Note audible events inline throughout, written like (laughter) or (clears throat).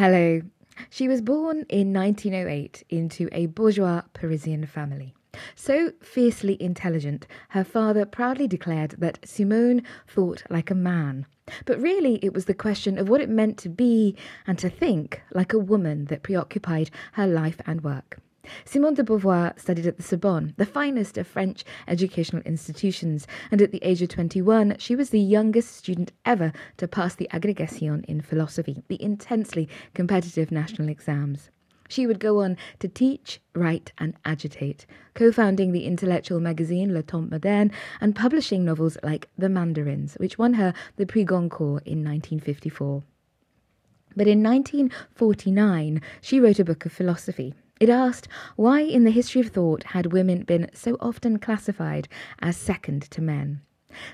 Hello. She was born in 1908 into a bourgeois Parisian family. So fiercely intelligent, her father proudly declared that Simone thought like a man. But really, it was the question of what it meant to be and to think like a woman that preoccupied her life and work. Simone de Beauvoir studied at the Sorbonne, the finest of French educational institutions, and at the age of 21, she was the youngest student ever to pass the Agrégation in philosophy, the intensely competitive national exams. She would go on to teach, write, and agitate, co founding the intellectual magazine Les Temps Modernes and publishing novels like The Mandarins, which won her the Prix Goncourt in 1954. But in 1949, she wrote a book of philosophy, it asked why, in the history of thought, had women been so often classified as second to men.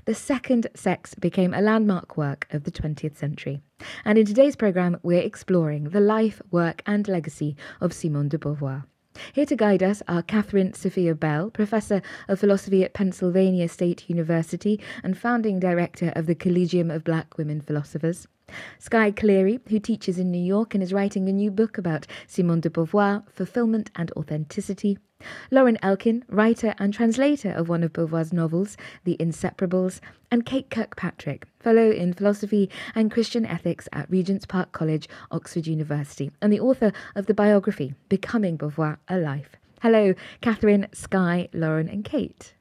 The second sex became a landmark work of the 20th century. And in today's programme, we're exploring the life, work, and legacy of Simone de Beauvoir. Here to guide us are Kathryn Sophia Belle, Professor of Philosophy at Pennsylvania State University and founding director of the Collegium of Black Women Philosophers, Skye Cleary, who teaches in New York and is writing a new book about Simone de Beauvoir, fulfillment and authenticity. Lauren Elkin, writer and translator of one of Beauvoir's novels, The Inseparables, and Kate Kirkpatrick, fellow in philosophy and Christian ethics at Regent's Park College, Oxford University, and the author of the biography Becoming Beauvoir a Life. Hello, Kathryn, Skye, Lauren, and Kate.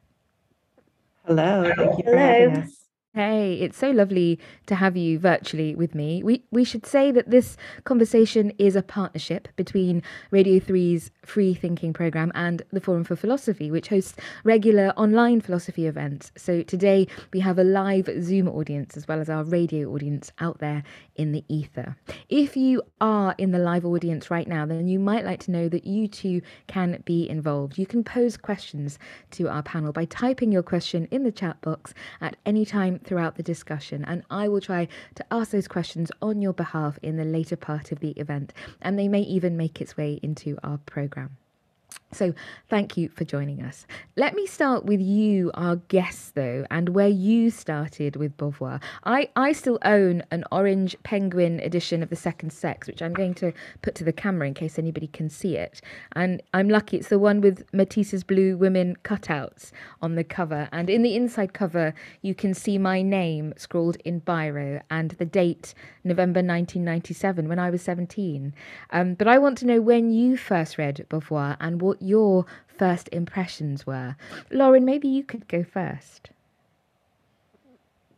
Hello, thank you for having us. Hey, it's so lovely to have you virtually with me. We we should say that this conversation is a partnership between Radio 3's Free Thinking program and the Forum for Philosophy, which hosts regular online philosophy events. So today we have a live Zoom audience as well as our radio audience out there in the ether. If you are in the live audience right now, then you might like to know that you too can be involved. You can pose questions to our panel by typing your question in the chat box at any time throughout the discussion, and I will try to ask those questions on your behalf in the later part of the event, and they may even make its way into our program. So, thank you for joining us. Let me start with you, our guest, though, and where you started with Beauvoir. I, I still own an orange penguin edition of The Second Sex, which I'm going to put to the camera in case anybody can see it. And I'm lucky it's the one with Matisse's Blue Women cutouts on the cover. And in the inside cover, you can see my name scrawled in biro and the date, November 1997, when I was 17. Um, but I want to know when you first read Beauvoir and what your first impressions were. Lauren, maybe you could go first.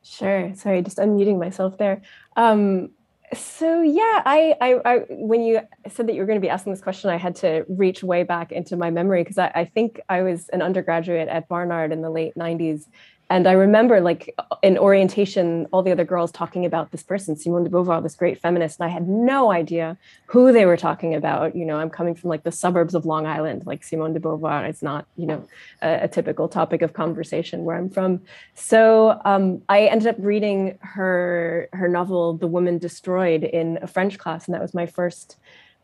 Sure. Sorry, just unmuting myself there. Um, so yeah, I, I, I, when you said that you were going to be asking this question, I had to reach way back into my memory because I, I think I was an undergraduate at Barnard in the late '90s, and I remember like in orientation, all the other girls talking about this person, Simone de Beauvoir, this great feminist. And I had no idea who they were talking about. You know, I'm coming from like the suburbs of Long Island, like Simone de Beauvoir is not, you know, a, a typical topic of conversation where I'm from. So um, I ended up reading her her novel, The Woman Destroyed, in a French class. And that was my first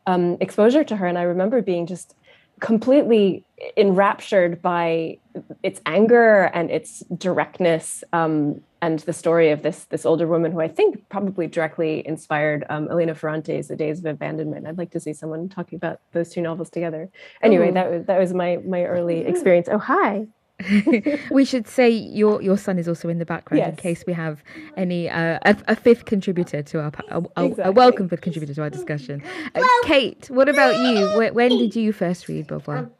um, exposure to her. And I remember being just completely enraptured by its anger and its directness um, and the story of this this older woman who I think probably directly inspired um, Elena Ferrante's The Days of Abandonment. I'd like to see someone talking about those two novels together. Anyway, that was that was my my early experience. Oh hi. (laughs) we should say your your son is also in the background yes. in case we have any uh, a, a, fifth contributor to our a, a, exactly. a welcome fifth contributor to our discussion. Uh, Kate, what about you? When, when, did you first read Beauvoir?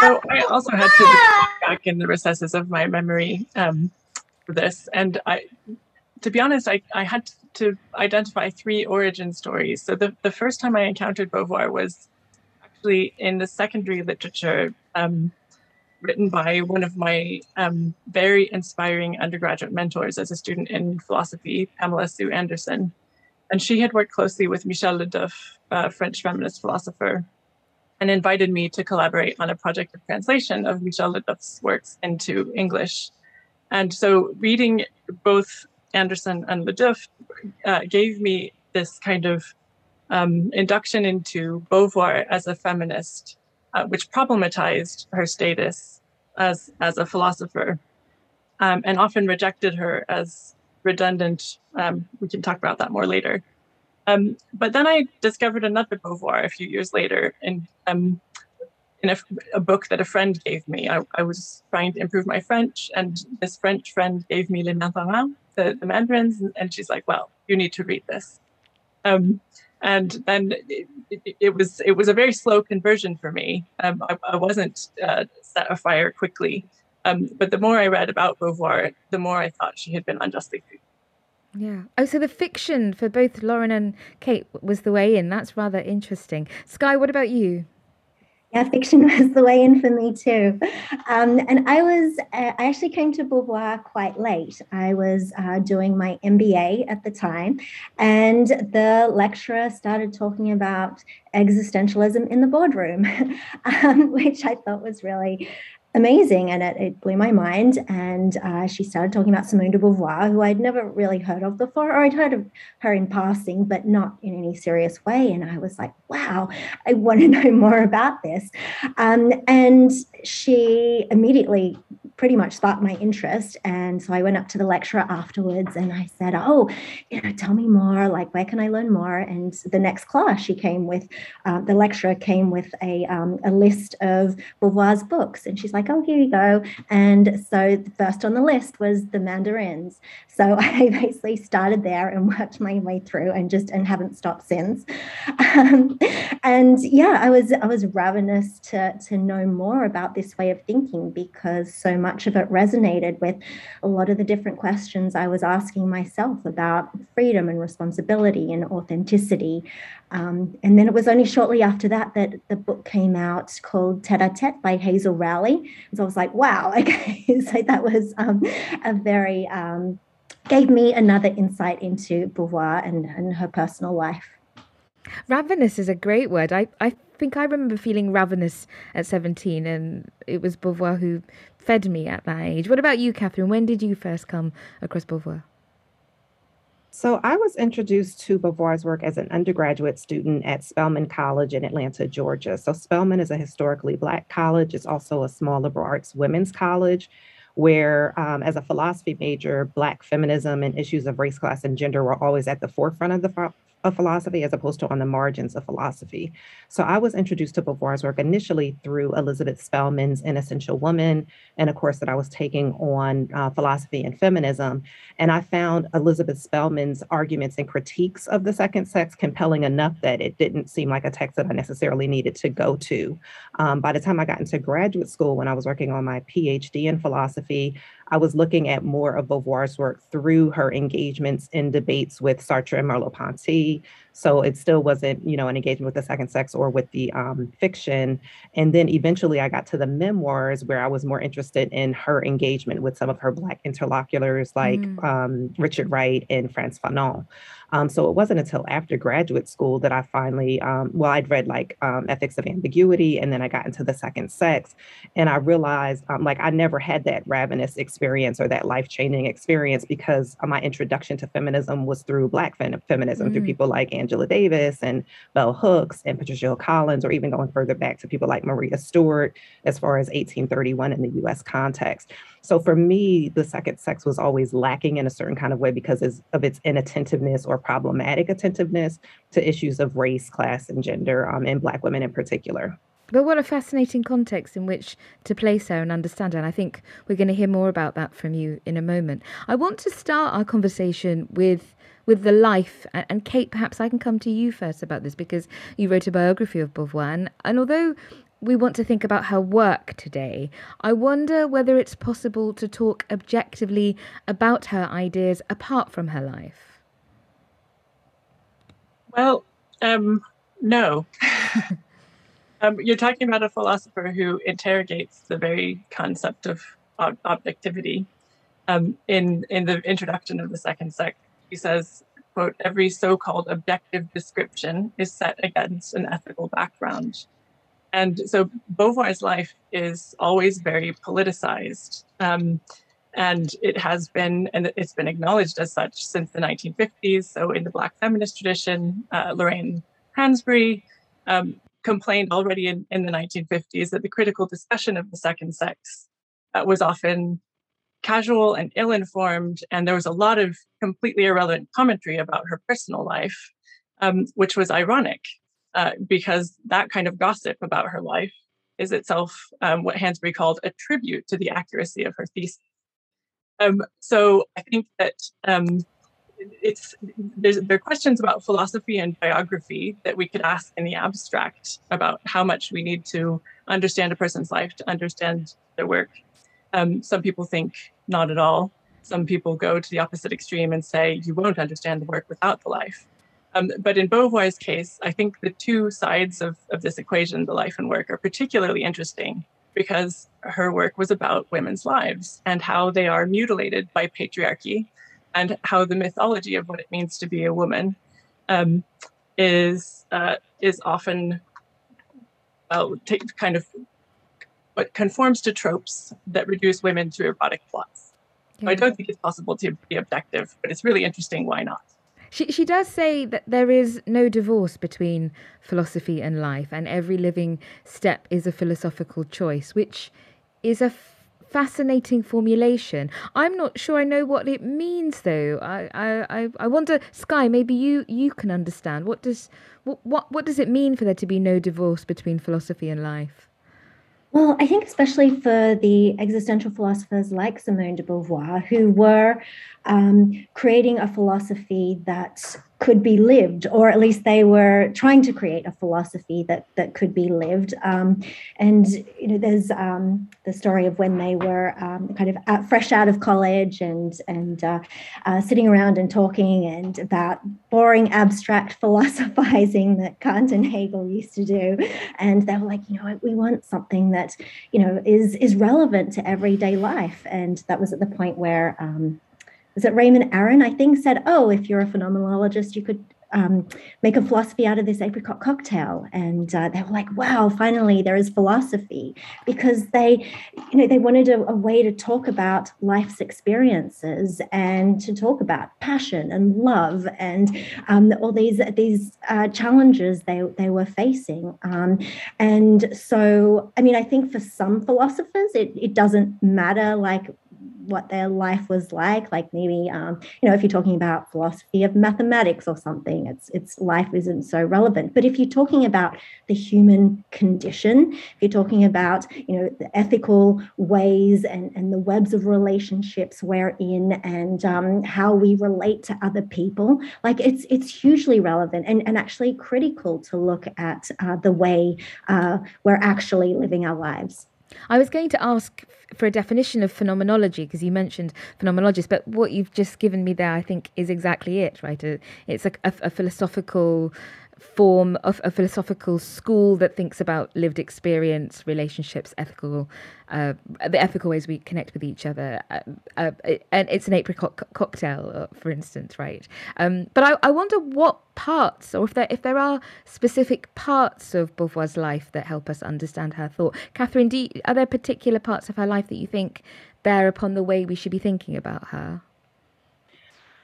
So I also had to look back in the recesses of my memory um, for this, and I, to be honest, I, I had to identify three origin stories. So the the first time I encountered Beauvoir was actually in the secondary literature. Um, written by one of my um, very inspiring undergraduate mentors as a student in philosophy, Pamela Sue Anderson. And she had worked closely with Michèle Le Doeuff, a French feminist philosopher, and invited me to collaborate on a project of translation of Michèle Le Doeuff's works into English. And so reading both Anderson and Le Doeuff uh, gave me this kind of um, induction into Beauvoir as a feminist uh, which problematized her status as as a philosopher, um, and often rejected her as redundant. Um, we can talk about that more later. Um, but then I discovered another Beauvoir a few years later in, um, in a, a, book that a friend gave me. I, I, was trying to improve my French, and this French friend gave me Les Mandarins, the, the Mandarins, and she's like, well, you need to read this. Um, and then it, it, it, was it was a very slow conversion for me. Um, I, I, wasn't uh, set afire quickly, um, but the more I read about Beauvoir, the more I thought she had been unjustly. Yeah. Oh, so the fiction for both Lauren and Kate was the way in. That's rather interesting. Skye, what about you? Yeah, fiction (laughs) was the way in for me too. Um, and I was, uh, I actually came to Beauvoir quite late. I was uh, doing my MBA at the time, and the lecturer started talking about existentialism in the boardroom, (laughs) um, which I thought was really amazing and it, it, blew my mind and uh, she started talking about simone de beauvoir who i'd never really heard of before or i'd heard of her in passing but not in any serious way and i was like wow i want to (laughs) know more about this. Um, and she immediately pretty much sparked my interest and so i went up to the lecturer afterwards and i said oh you know tell me more like where can i learn more and the next class she came with uh, the lecturer came with a, um, a list of beauvoir's books and she's like oh, here you go. And so the first on the list was the mandarins. So (laughs) I basically started there and worked my way through and just and haven't stopped since. (laughs) Um, and yeah, I was I was ravenous to to know more about this way of thinking because so much of it resonated with a lot of the different questions I was asking myself about freedom and responsibility and authenticity. Um, and then it was only shortly after that that the book came out called Tete a Tete by Hazel Rowley. So I was like, wow, (laughs) okay. so that was um, a very, um, gave me another insight into Beauvoir and, and her personal life. Ravenous is a great word. I, I think I remember feeling ravenous at 17, and it was Beauvoir who fed me at that age. What about you, Kathryn? When did you first come across Beauvoir? So I was introduced to Beauvoir's work as an undergraduate student at Spelman College in Atlanta, Georgia. So Spelman is a historically Black college. It's also a small liberal arts women's college where, um, as a philosophy major, Black feminism and issues of race, class, and gender were always at the forefront of the of philosophy as opposed to on the margins of philosophy. So I was introduced to Beauvoir's work initially through Elizabeth Spelman's Inessential Woman and a course that I was taking on uh, philosophy and feminism. And I found Elizabeth Spelman's arguments and critiques of the second sex compelling enough that it didn't seem like a text that I necessarily needed to go to. Um, by the time I got into graduate school, when I was working on my PhD in philosophy, I was looking at more of Beauvoir's work through her engagements in debates with Sartre and Merleau-Ponty. So it still wasn't, you know, an engagement with the second sex or with the um, fiction. And then eventually I got to the memoirs where I was more interested in her engagement with some of her Black interlocutors like mm. um, Richard Wright and Frantz Fanon. Um, so it wasn't until after graduate school that I finally, um, well, I'd read like um, Ethics of Ambiguity, and then I got into the second sex, and I realized um, like I never had that ravenous experience or that life changing experience because my introduction to feminism was through Black fem- feminism, mm through people like Angela Davis and Bell Hooks and Patricia Collins, or even going further back to people like Maria Stewart, as far as 1831 in the US context. So for me, the second sex was always lacking in a certain kind of way because of its inattentiveness or problematic attentiveness to issues of race, class, and gender, um, and Black women in particular. But what a fascinating context in which to place her and understand her. And I think we're going to hear more about that from you in a moment. I want to start our conversation with with the life and, Kate, perhaps I can come to you first about this because you wrote a biography of Beauvoir, and, and although we want to think about her work today, I wonder whether it's possible to talk objectively about her ideas apart from her life. Well, um, no. (laughs) um, you're talking about a philosopher who interrogates the very concept of ob- objectivity. Um, in in the introduction of the second sex, he says, "quote Every so-called objective description is set against an ethical background." And so Beauvoir's life is always very politicized. Um, and it has been, and it's been acknowledged as such since the 1950s. So in the Black feminist tradition, uh, Lorraine Hansberry um, complained already in, in the 1950s that the critical discussion of the second sex uh, was often casual and ill informed, and there was a lot of completely irrelevant commentary about her personal life um, which was ironic uh, because that kind of gossip about her life is itself um, what Hansberry called a tribute to the accuracy of her thesis. Um, so I think that um, it's there are questions about philosophy and biography that we could ask in the abstract about how much we need to understand a person's life to understand their work. Um, some people think not at all. Some people go to the opposite extreme and say you won't understand the work without the life. Um, but in Beauvoir's case, I think the two sides of, of this equation, the life and work, are particularly interesting because her work was about women's lives and how they are mutilated by patriarchy and how the mythology of what it means to be a woman um, is uh, is often well kind of what conforms to tropes that reduce women to erotic plots. Yeah. So I don't think it's possible to be objective, but it's really interesting. Why not? She she does say that there is no divorce between philosophy and life, and every living step is a philosophical choice, which is a f- fascinating formulation. I'm not sure I know what it means, though. I I, I wonder, Skye, maybe you you can understand. What does what what what does it mean for there to be no divorce between philosophy and life? Well, I think especially for the existential philosophers like Simone de Beauvoir, who were um, creating a philosophy that could be lived, or at least they were trying to create a philosophy that that could be lived. Um, and you know, there's um, the story of when they were um, kind of out, fresh out of college and and uh, uh, sitting around and talking and about boring abstract (laughs) philosophizing that Kant and Hegel used to do. And they were like, you know, we want something that you know is is relevant to everyday life. And that was at the point where was it Raymond Aron, I think, said, oh, if you're a phenomenologist, you could um, make a philosophy out of this apricot cocktail. And uh, they were like, wow, finally there is philosophy because they, you know, they wanted a, a, way to talk about life's experiences and to talk about passion and love and um, all these, these uh, challenges they, they were facing. Um, and so, I mean, I think for some philosophers, it, it doesn't matter like what their life was like like maybe um, you know if you're talking about philosophy of mathematics or something it's it's life isn't so relevant. But if you're talking about the human condition if you're talking about you know the ethical ways and and the webs of relationships we're in and um, how we relate to other people like it's it's hugely relevant and, and actually critical to look at uh, the way uh, we're actually living our lives I was going to ask for a definition of phenomenology because you mentioned phenomenologist, but what you've just given me there, I think, is exactly it, right? Uh, it's a, a, a philosophical form of a philosophical school that thinks about lived experience, relationships, ethical, uh, the ethical ways we connect with each other. Uh, uh, and it's an apricot co- cocktail, uh, for instance, right? Um, but I, I wonder what parts, or if there if there are specific parts of Beauvoir's life that help us understand her thought. Kathryn, you, are there particular parts of her life that you think bear upon the way we should be thinking about her?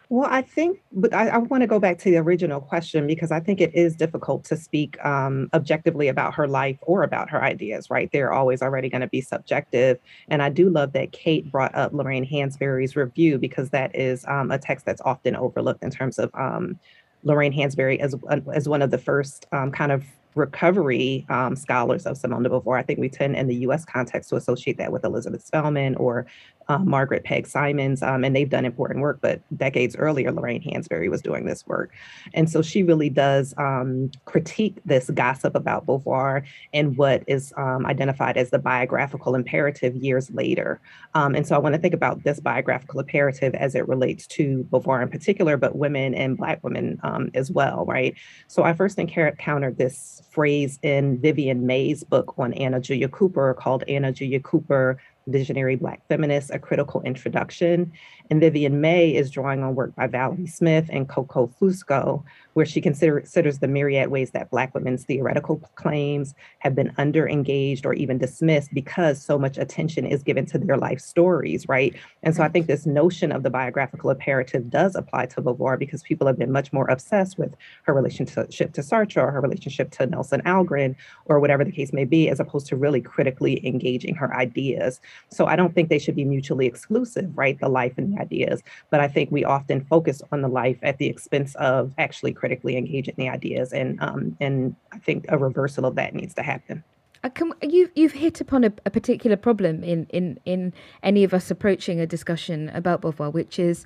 Well, I think, but I, I want to go back to the original question because I think it is difficult to speak um, objectively about her life or about her ideas, right? They're always already going to be subjective. And I do love that Kate brought up Lorraine Hansberry's review because that is um, a text that's often overlooked in terms of um, Lorraine Hansberry as, as one of the first um, kind of recovery um, scholars of Simone de Beauvoir. I think we tend in the US context to associate that with Elizabeth Spelman or uh, Margaret Peg Simons, um, and they've done important work. But decades earlier, Lorraine Hansberry was doing this work. And so she really does um, critique this gossip about Beauvoir and what is um, identified as the biographical imperative years later. Um, and so I want to think about this biographical imperative as it relates to Beauvoir in particular, but women and Black women um, as well, right? So I first encountered this phrase in Vivian May's book on Anna Julia Cooper called Anna Julia Cooper Visionary Black Feminists, A Critical Introduction. And Vivian May is drawing on work by Valerie Smith and Coco Fusco, where she considers the myriad ways that Black women's theoretical claims have been under engaged or even dismissed because so much attention is given to their life stories, right? And so I think this notion of the biographical imperative does apply to Beauvoir because people have been much more obsessed with her relationship to Sartre or her relationship to Nelson Algren or whatever the case may be, as opposed to really critically engaging her ideas. So I don't think they should be mutually exclusive, right? The life and the ideas. But I think we often focus on the life at the expense of actually critically engage in the ideas. And um, and I think a reversal of that needs to happen. Uh, can, you you've hit upon a, a, particular problem in, in, in any of us approaching a discussion about Beauvoir, which is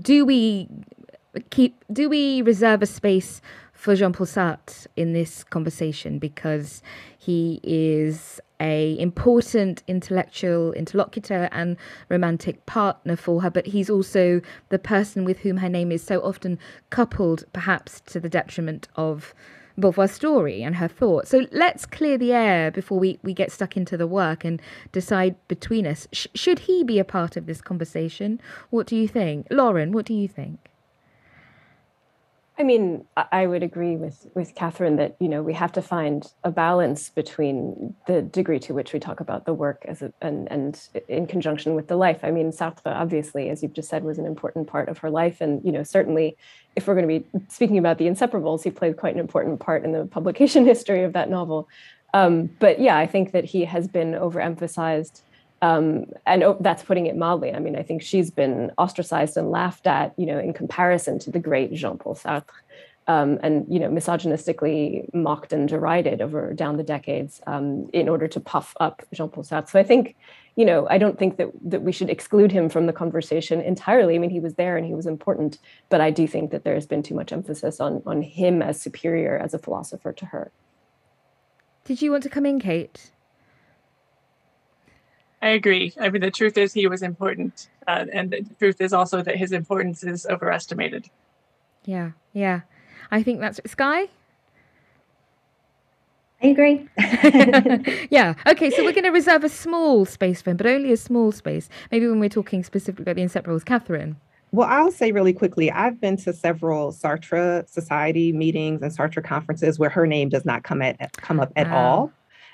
do we keep do we reserve a space for Jean-Paul Sartre in this conversation because he is a important intellectual interlocutor and romantic partner for her, but he's also the person with whom her name is so often coupled, perhaps to the detriment of Beauvoir's story and her thoughts. So let's clear the air before we, we get stuck into the work and decide between us. Sh- should he be a part of this conversation? What do you think? Lauren, what do you think? I mean, I would agree with with Kathryn that you know we have to find a balance between the degree to which we talk about the work as a, and and in conjunction with the life. I mean, Sartre obviously, as you've just said, was an important part of her life, and you know certainly, if we're going to be speaking about the Inseparables, he played quite an important part in the publication (laughs) history of that novel. Um, but yeah, I think that he has been overemphasized um, and oh, that's putting it mildly. I mean, I think she's been ostracized and laughed at, you know, in comparison to the great Jean-Paul Sartre, um, and you know, misogynistically mocked and derided over down the decades um, in order to puff up Jean-Paul Sartre. So I think, you know, I don't think that that we should exclude him from the conversation entirely. I mean, he was there and he was important, but I do think that there has been too much emphasis on on him as superior as a philosopher to her. Did you want to come in, Kate? I agree. I mean, the truth is he was important, uh, and the truth is also that his importance is overestimated. Yeah, yeah. I think that's Skye. I agree. (laughs) (laughs) yeah. Okay. So we're going to reserve a small space for him, but only a small space. Maybe when we're talking specifically about the inseparables, Kathryn. Well, I'll say really quickly, I've been to several Sartre Society meetings and Sartre conferences where her name does not come at come up at all.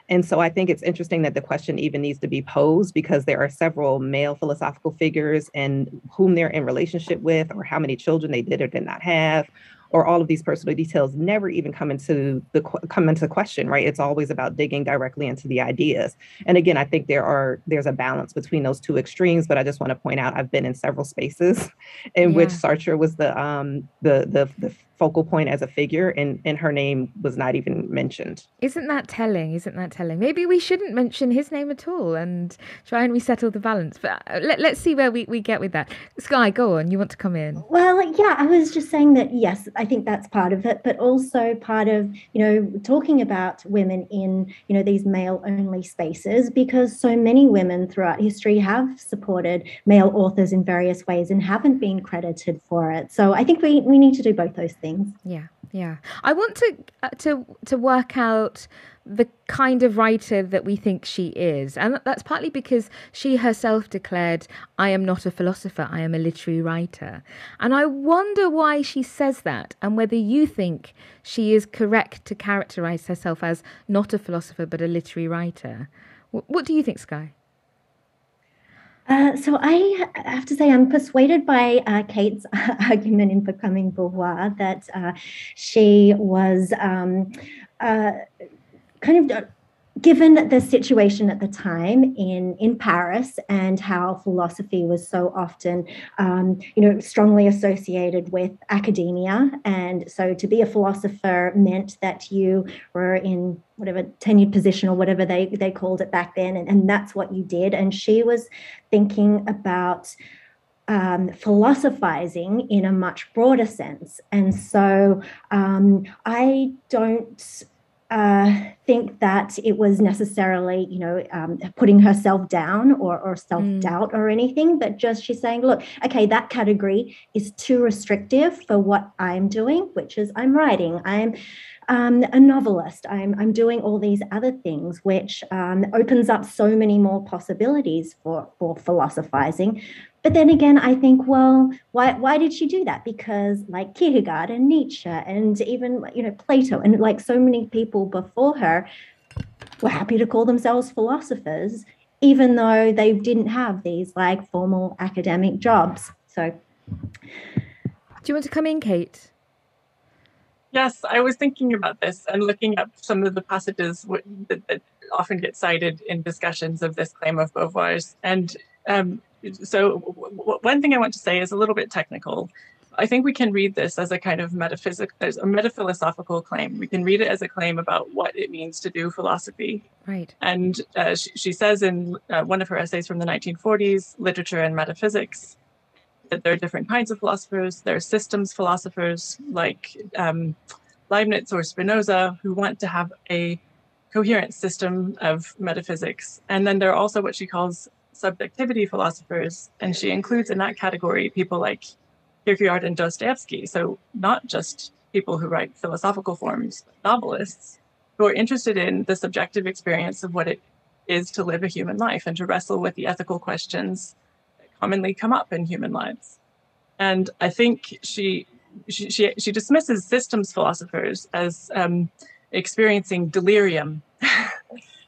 And so I think it's interesting that the question even needs to be posed because there are several male philosophical figures and whom they're in relationship with, or how many children they did or did not have, or all of these personal details never even come into the come into question right it's always about digging directly into the ideas and again i think there are there's a balance between those two extremes but i just want to point out i've been in several spaces (laughs) in yeah. which sartre was the um the the the focal point as a figure and and her name was not even mentioned. Isn't that telling? Isn't that telling? Maybe we shouldn't mention his name at all and try and resettle the balance but uh, let, let's see where we, we get with that. Skye go on. You want to come in? Well yeah i was just saying that yes i think that's part of it but also part of you know talking about women in you know these male only spaces because so many women throughout history have supported male authors in various ways and haven't been credited for it. So i think we, we need to do both those things. Yeah, yeah. I want to uh, to to work out the kind of writer that we think she is. And that's partly because she herself declared, I am not a philosopher, I am a literary writer. And I wonder why she says that and whether you think she is correct to characterize herself as not a philosopher but a literary writer. What do you think, Skye? Uh, so I have to say I'm persuaded by uh, Kate's (laughs) argument in Becoming Beauvoir that uh, she was um, uh, kind of given the situation at the time in in Paris and how philosophy was so often, um, you know, strongly associated with academia, and so to be a philosopher meant that you were in whatever tenured position or whatever they they called it back then, and, and that's what you did. And she was thinking about. Um, philosophizing in a much broader sense. And so um, I don't uh, think that it was necessarily, you know, um, putting herself down or, or self doubt mm. or anything, but just she's saying, look, okay, that category is too restrictive for what I'm doing, which is I'm writing, I'm um, a novelist, I'm, I'm doing all these other things, which um, opens up so many more possibilities for, for philosophizing. But then again, I think, well, why why did she do that? Because like Kierkegaard and Nietzsche and even you know Plato and like so many people before her were happy to call themselves philosophers, even though they didn't have these like formal academic jobs. So, do you want to come in, Kate? Yes, I was thinking about this and looking up some of the passages that, often get cited in discussions of this claim of Beauvoir's. And um, so w- one thing I want to say is a little bit technical. I think we can read this as a kind of metaphysic, as a metaphilosophical claim. We can read it as a claim about what it means to do philosophy. Right. And uh, she, she, says in uh, one of her essays from the 1940s, Literature and Metaphysics, that there are different kinds of philosophers. There are systems philosophers like um, Leibniz or Spinoza who want to have a coherent system of metaphysics. And then there are also what she calls subjectivity philosophers. And she includes in that category people like Kierkegaard and Dostoevsky. So not just people who write philosophical forms, novelists who are interested in the subjective experience of what it is to live a human life and to wrestle with the ethical questions that commonly come up in human lives. And I think she she she, she dismisses systems philosophers as um, experiencing delirium. (laughs)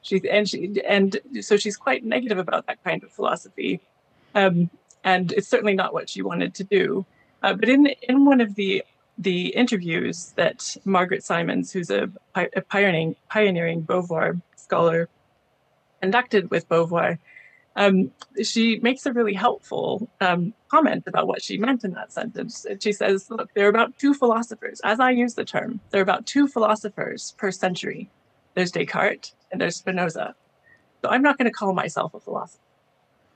she and she and so she's quite negative about that kind of philosophy, um, and it's certainly not what she wanted to do. Uh, but in in one of the the interviews that Margaret Simons, who's a, a pioneering pioneering Beauvoir scholar, conducted with Beauvoir, um, she makes a really helpful um, comment about what she meant in that sentence. She says, Look, there are about two philosophers, as I use the term, there are about two philosophers per century. There's Descartes and there's Spinoza. So I'm not going to call myself a philosopher.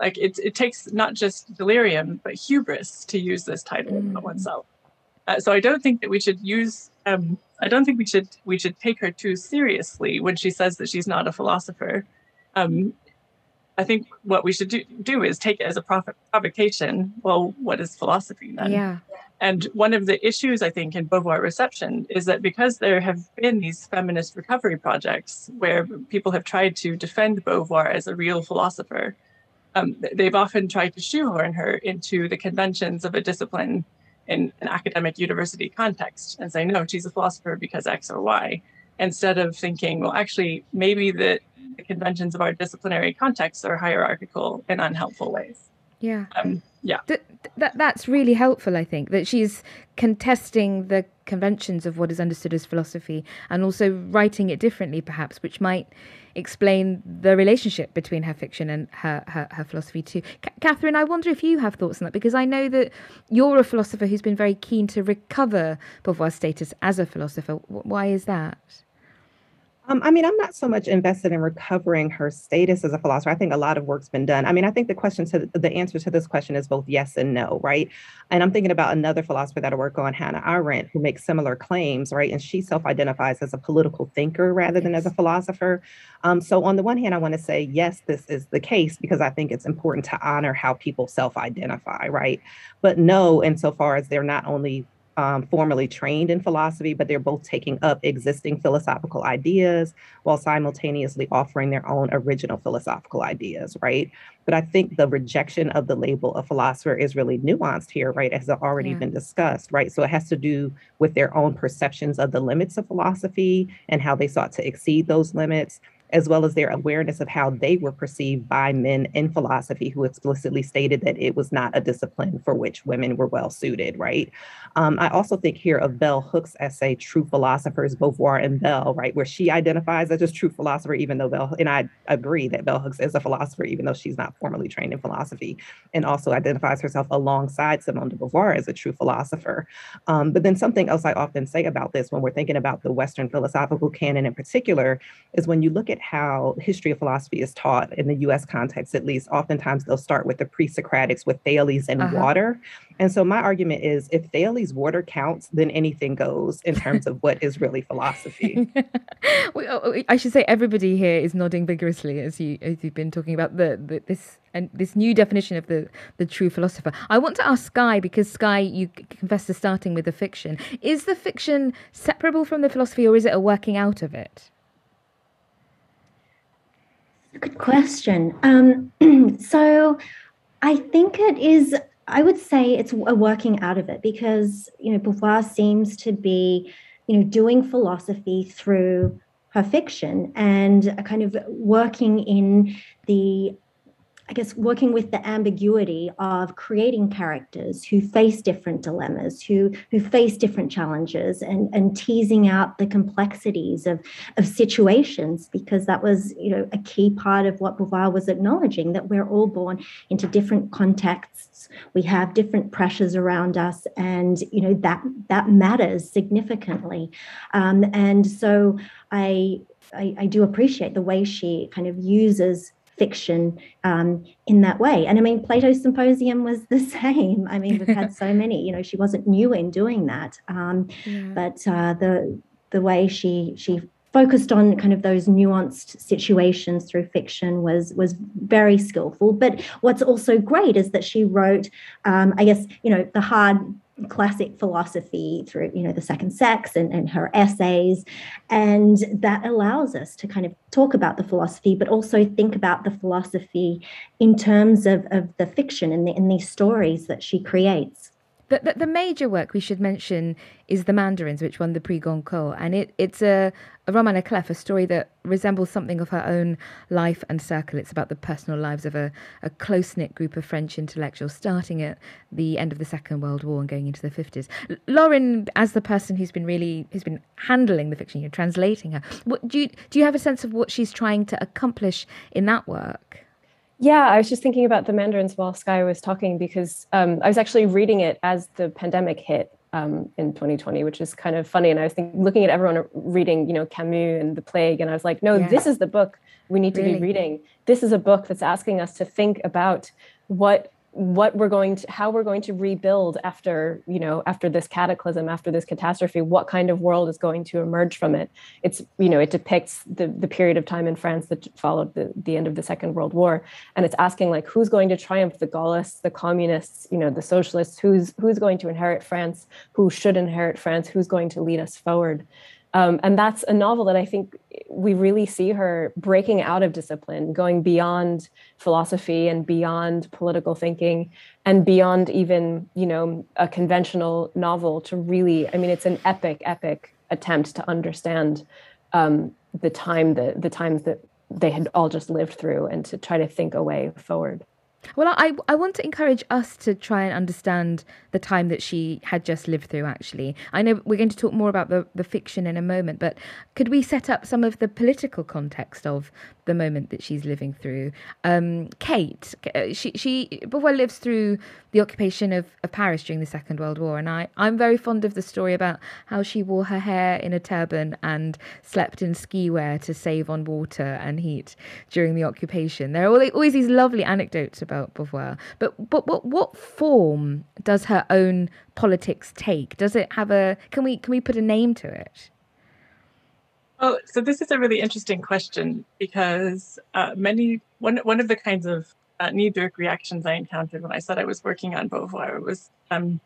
Like it, it takes not just delirium, but hubris to use this title mm. about oneself. Uh, so I don't think that we should use. Um, I don't think we should we should take her too seriously when she says that she's not a philosopher. Um, I think what we should do, do is take it as a provocation. Well, what is philosophy then? Yeah. And one of the issues I think in Beauvoir reception is that because there have been these feminist recovery projects where people have tried to defend Beauvoir as a real philosopher, um, they've often tried to shoehorn her into the conventions of a discipline in an academic university context and say, no, she's a philosopher because X or Y, instead of thinking, well, actually, maybe the the conventions of our disciplinary context are hierarchical in unhelpful ways. Yeah. Um, yeah. Th- that that's really helpful. I think that she's contesting the conventions of what is understood as philosophy and also writing it differently, perhaps, which might explain the relationship between her fiction and her her, her philosophy too. C- Kathryn, I wonder if you have thoughts on that because I know that you're a philosopher who's been very keen to recover Beauvoir's status as a philosopher. W- why is that? Um, I mean, I'm not so much invested in recovering her status as a philosopher. I think a lot of work's been done. I mean, I think the question to the answer to this question is both yes and no, right? And I'm thinking about another philosopher that I work on, Hannah Arendt, who makes similar claims, right? And she self-identifies as a political thinker rather than as a philosopher. Um, so on the one hand, I want to say yes, this is the case because I think it's important to honor how people self-identify, right? But no, insofar as they're not only um, formally trained in philosophy, but they're both taking up existing philosophical ideas while simultaneously offering their own original philosophical ideas, right? But I think the rejection of the label of philosopher is really nuanced here, right? As already yeah. been discussed, right? So it has to do with their own perceptions of the limits of philosophy and how they sought to exceed those limits as well as their awareness of how they were perceived by men in philosophy who explicitly stated that it was not a discipline for which women were well suited, right? Um, I also think here of Bell Hook's essay, True Philosophers, Beauvoir and Bell, right, where she identifies as a true philosopher, even though Bell, and I agree that Bell Hooks is a philosopher, even though she's not formally trained in philosophy, and also identifies herself alongside Simone de Beauvoir as a true philosopher. Um, but then something else I often say about this when we're thinking about the Western philosophical canon in particular is when you look at how history of philosophy is taught in the US context, at least, oftentimes they'll start with the pre Socratics with Thales and uh-huh. water. And so my argument is if Thales water counts, then anything goes in terms of what is really philosophy. (laughs) Oh, I should say everybody here is nodding vigorously as you as you've been talking about the, the this and this new definition of the the true philosopher. I want to ask Skye because Skye, you confess to starting with the fiction. Is the fiction separable from the philosophy, or is it a working out of it? Good question. Um, (clears throat) so I think it is, I would say it's a working out of it because, you know, Beauvoir seems to be, you know, doing philosophy through her fiction and kind of working in the I guess working with the ambiguity of creating characters who face different dilemmas, who who face different challenges, and and teasing out the complexities of of situations, because that was you know a key part of what Beauvoir was acknowledging that we're all born into different contexts, we have different pressures around us, and you know that that matters significantly, um, and so I, I I do appreciate the way she kind of uses fiction um, in that way. And I mean, Plato's Symposium was the (laughs) same. I mean, we've had so (laughs) many. You know, she wasn't new in doing that, um, yeah. but uh, the the way she she focused on kind of those nuanced situations through fiction was was very skillful but what's also great is that she wrote um, i guess you know the hard classic philosophy through you know the second sex and, and her essays. And that allows us to kind of talk about the philosophy but also think about the philosophy in terms of, of the fiction and the, in these stories that she creates the, the, the, major work we should mention is The Mandarins, which won the Prix Goncourt. And it, it's a, a roman à clef, a story that resembles something of her own life and circle. It's about the personal lives of a, a close knit group of French intellectuals, starting at the end of the Second World War and going into the 50s. Lauren, as the person who's been really who's been handling the fiction, you're translating her, what, do, you, do you have a sense of what she's trying to accomplish in that work? Yeah, I was just thinking about the Mandarins while Skye was talking because um, I was actually reading it as the pandemic hit um, in 2020, which is kind of funny. And I was thinking, looking at everyone reading, you know, Camus and the plague, and I was like, no, yeah. this is the book we need to really? be reading. This is a book that's asking us to think about what what we're going to how we're going to rebuild after you know after this cataclysm after this catastrophe what kind of world is going to emerge from it. It's you know it depicts the the period of time in france that followed the, the end of the second world war. And it's asking like who's going to triumph? The gaullists the communists you know the socialists. Who's who's going to inherit france? Who should inherit france? Who's going to lead us forward um, and that's a novel that I think we really see her breaking out of discipline, going beyond philosophy and beyond political thinking and beyond even, you know, a conventional novel to really, I mean, it's an epic, epic attempt to understand um, the time the times that they had all just lived through and to try to think a way forward. Well, I, I want to encourage us to try and understand the time that she had just lived through, actually. I know we're going to talk more about the, the fiction in a moment, but could we set up some of the political context of the moment that she's living through? Um, Kate, uh, she, she Beauvoir lives through the occupation of, of Paris during the Second World War, and I, I'm very fond of the story about how she wore her hair in a turban and slept in ski wear to save on water and heat during the occupation. There are always these lovely anecdotes about Beauvoir, but, but what, what form does her own politics take? Does it have a, can we, can we put a name to it? Well, so this is a really interesting question because uh, many one one of the kinds of uh, knee-jerk reactions I encountered when I said I was working on Beauvoir was um,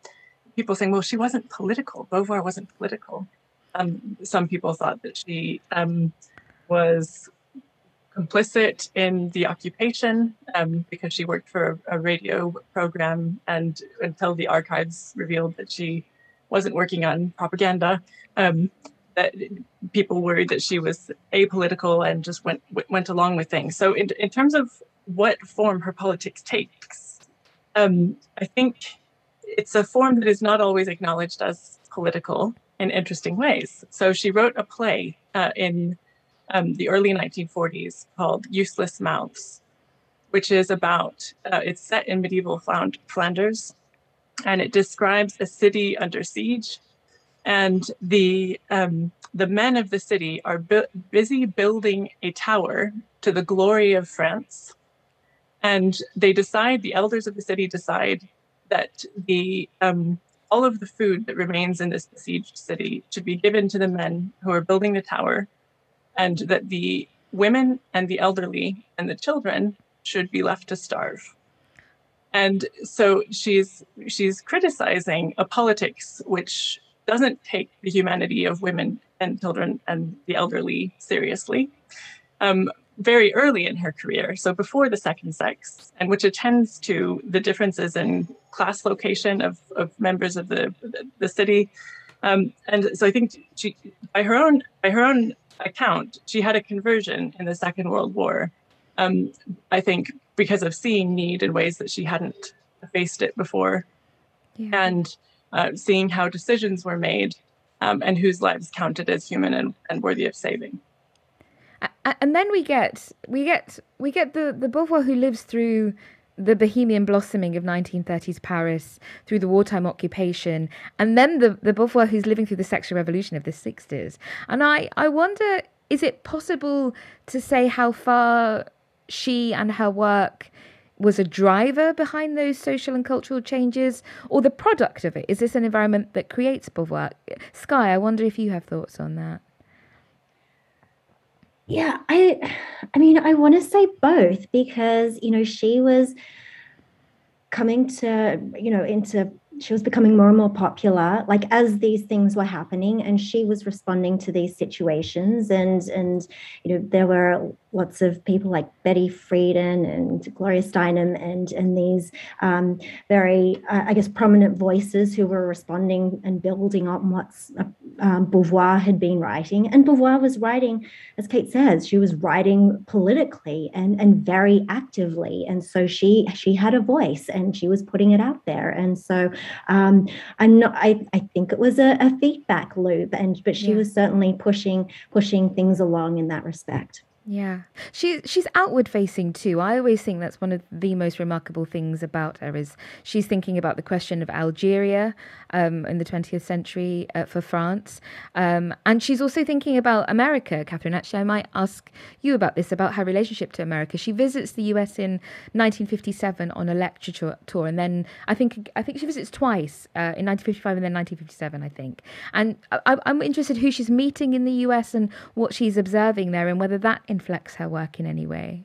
people saying, "Well, she wasn't political. Beauvoir wasn't political." Um, some people thought that she um, was complicit in the occupation um, because she worked for a, a, radio program, and until the archives revealed that she wasn't working on propaganda, um, that people worried that she was apolitical and just went went along with things. So, in, in terms of what form her politics takes, um, I think it's a form that is not always acknowledged as political in interesting ways. So, she wrote a play uh, in um, the early 1940s called Useless Mouths, which is about uh, it's set in medieval Flanders, and it describes a city under siege and the um, the men of the city are bu- busy building a tower to the glory of France, and they decide the elders of the city decide that the um, all of the food that remains in this besieged city should be given to the men who are building the tower, and that the women and the elderly and the children should be left to starve and so she's she's criticizing a politics which doesn't take the humanity of women and children and the elderly seriously um, very early in her career, so before the second sex, and which attends to the differences in class location of, of members of the, the, the city. Um, and so I think she, by her own by her own account, she had a conversion in the Second World War um, I think because of seeing need in ways that she hadn't faced it before, yeah. and uh, seeing how decisions were made um, and whose lives counted as human and, and worthy of saving. And then we get we get we get the the Beauvoir who lives through the bohemian blossoming of 1930s Paris through the wartime occupation, and then the, the Beauvoir who's living through the sexual revolution of the 60s. And I, I wonder is it possible to say how far she and her work was a driver behind those social and cultural changes or the product of it? Is this an environment that creates Beauvoir? Skye, I wonder if you have thoughts on that. Yeah, I I mean, I want to say both because, you know, she was coming to, you know, into she was becoming more and more popular like as these things were happening and she was responding to these situations and and you know there were lots of people like Betty Friedan and Gloria Steinem and and these um, very uh, I guess prominent voices who were responding and building on what uh, um, Beauvoir had been writing and Beauvoir was writing as Kate says she was writing politically and and very actively and so she she had a voice and she was putting it out there and so um, I'm not I, I think it was a, a feedback loop and but she yeah. was certainly pushing pushing things along in that respect. Yeah. She she's outward facing too. I always think that's one of the most remarkable things about her is she's thinking about the question of Algeria um, in the 20th century uh, for France. Um, and she's also thinking about America, Kathryn. Actually, I might ask you about this, about her relationship to America. She visits the US in 1957 on a lecture tour. And then I think I think she visits twice uh, in 1955 and then 1957, I think. And I, I'm interested who she's meeting in the US and what she's observing there and whether that inflects her work in any way?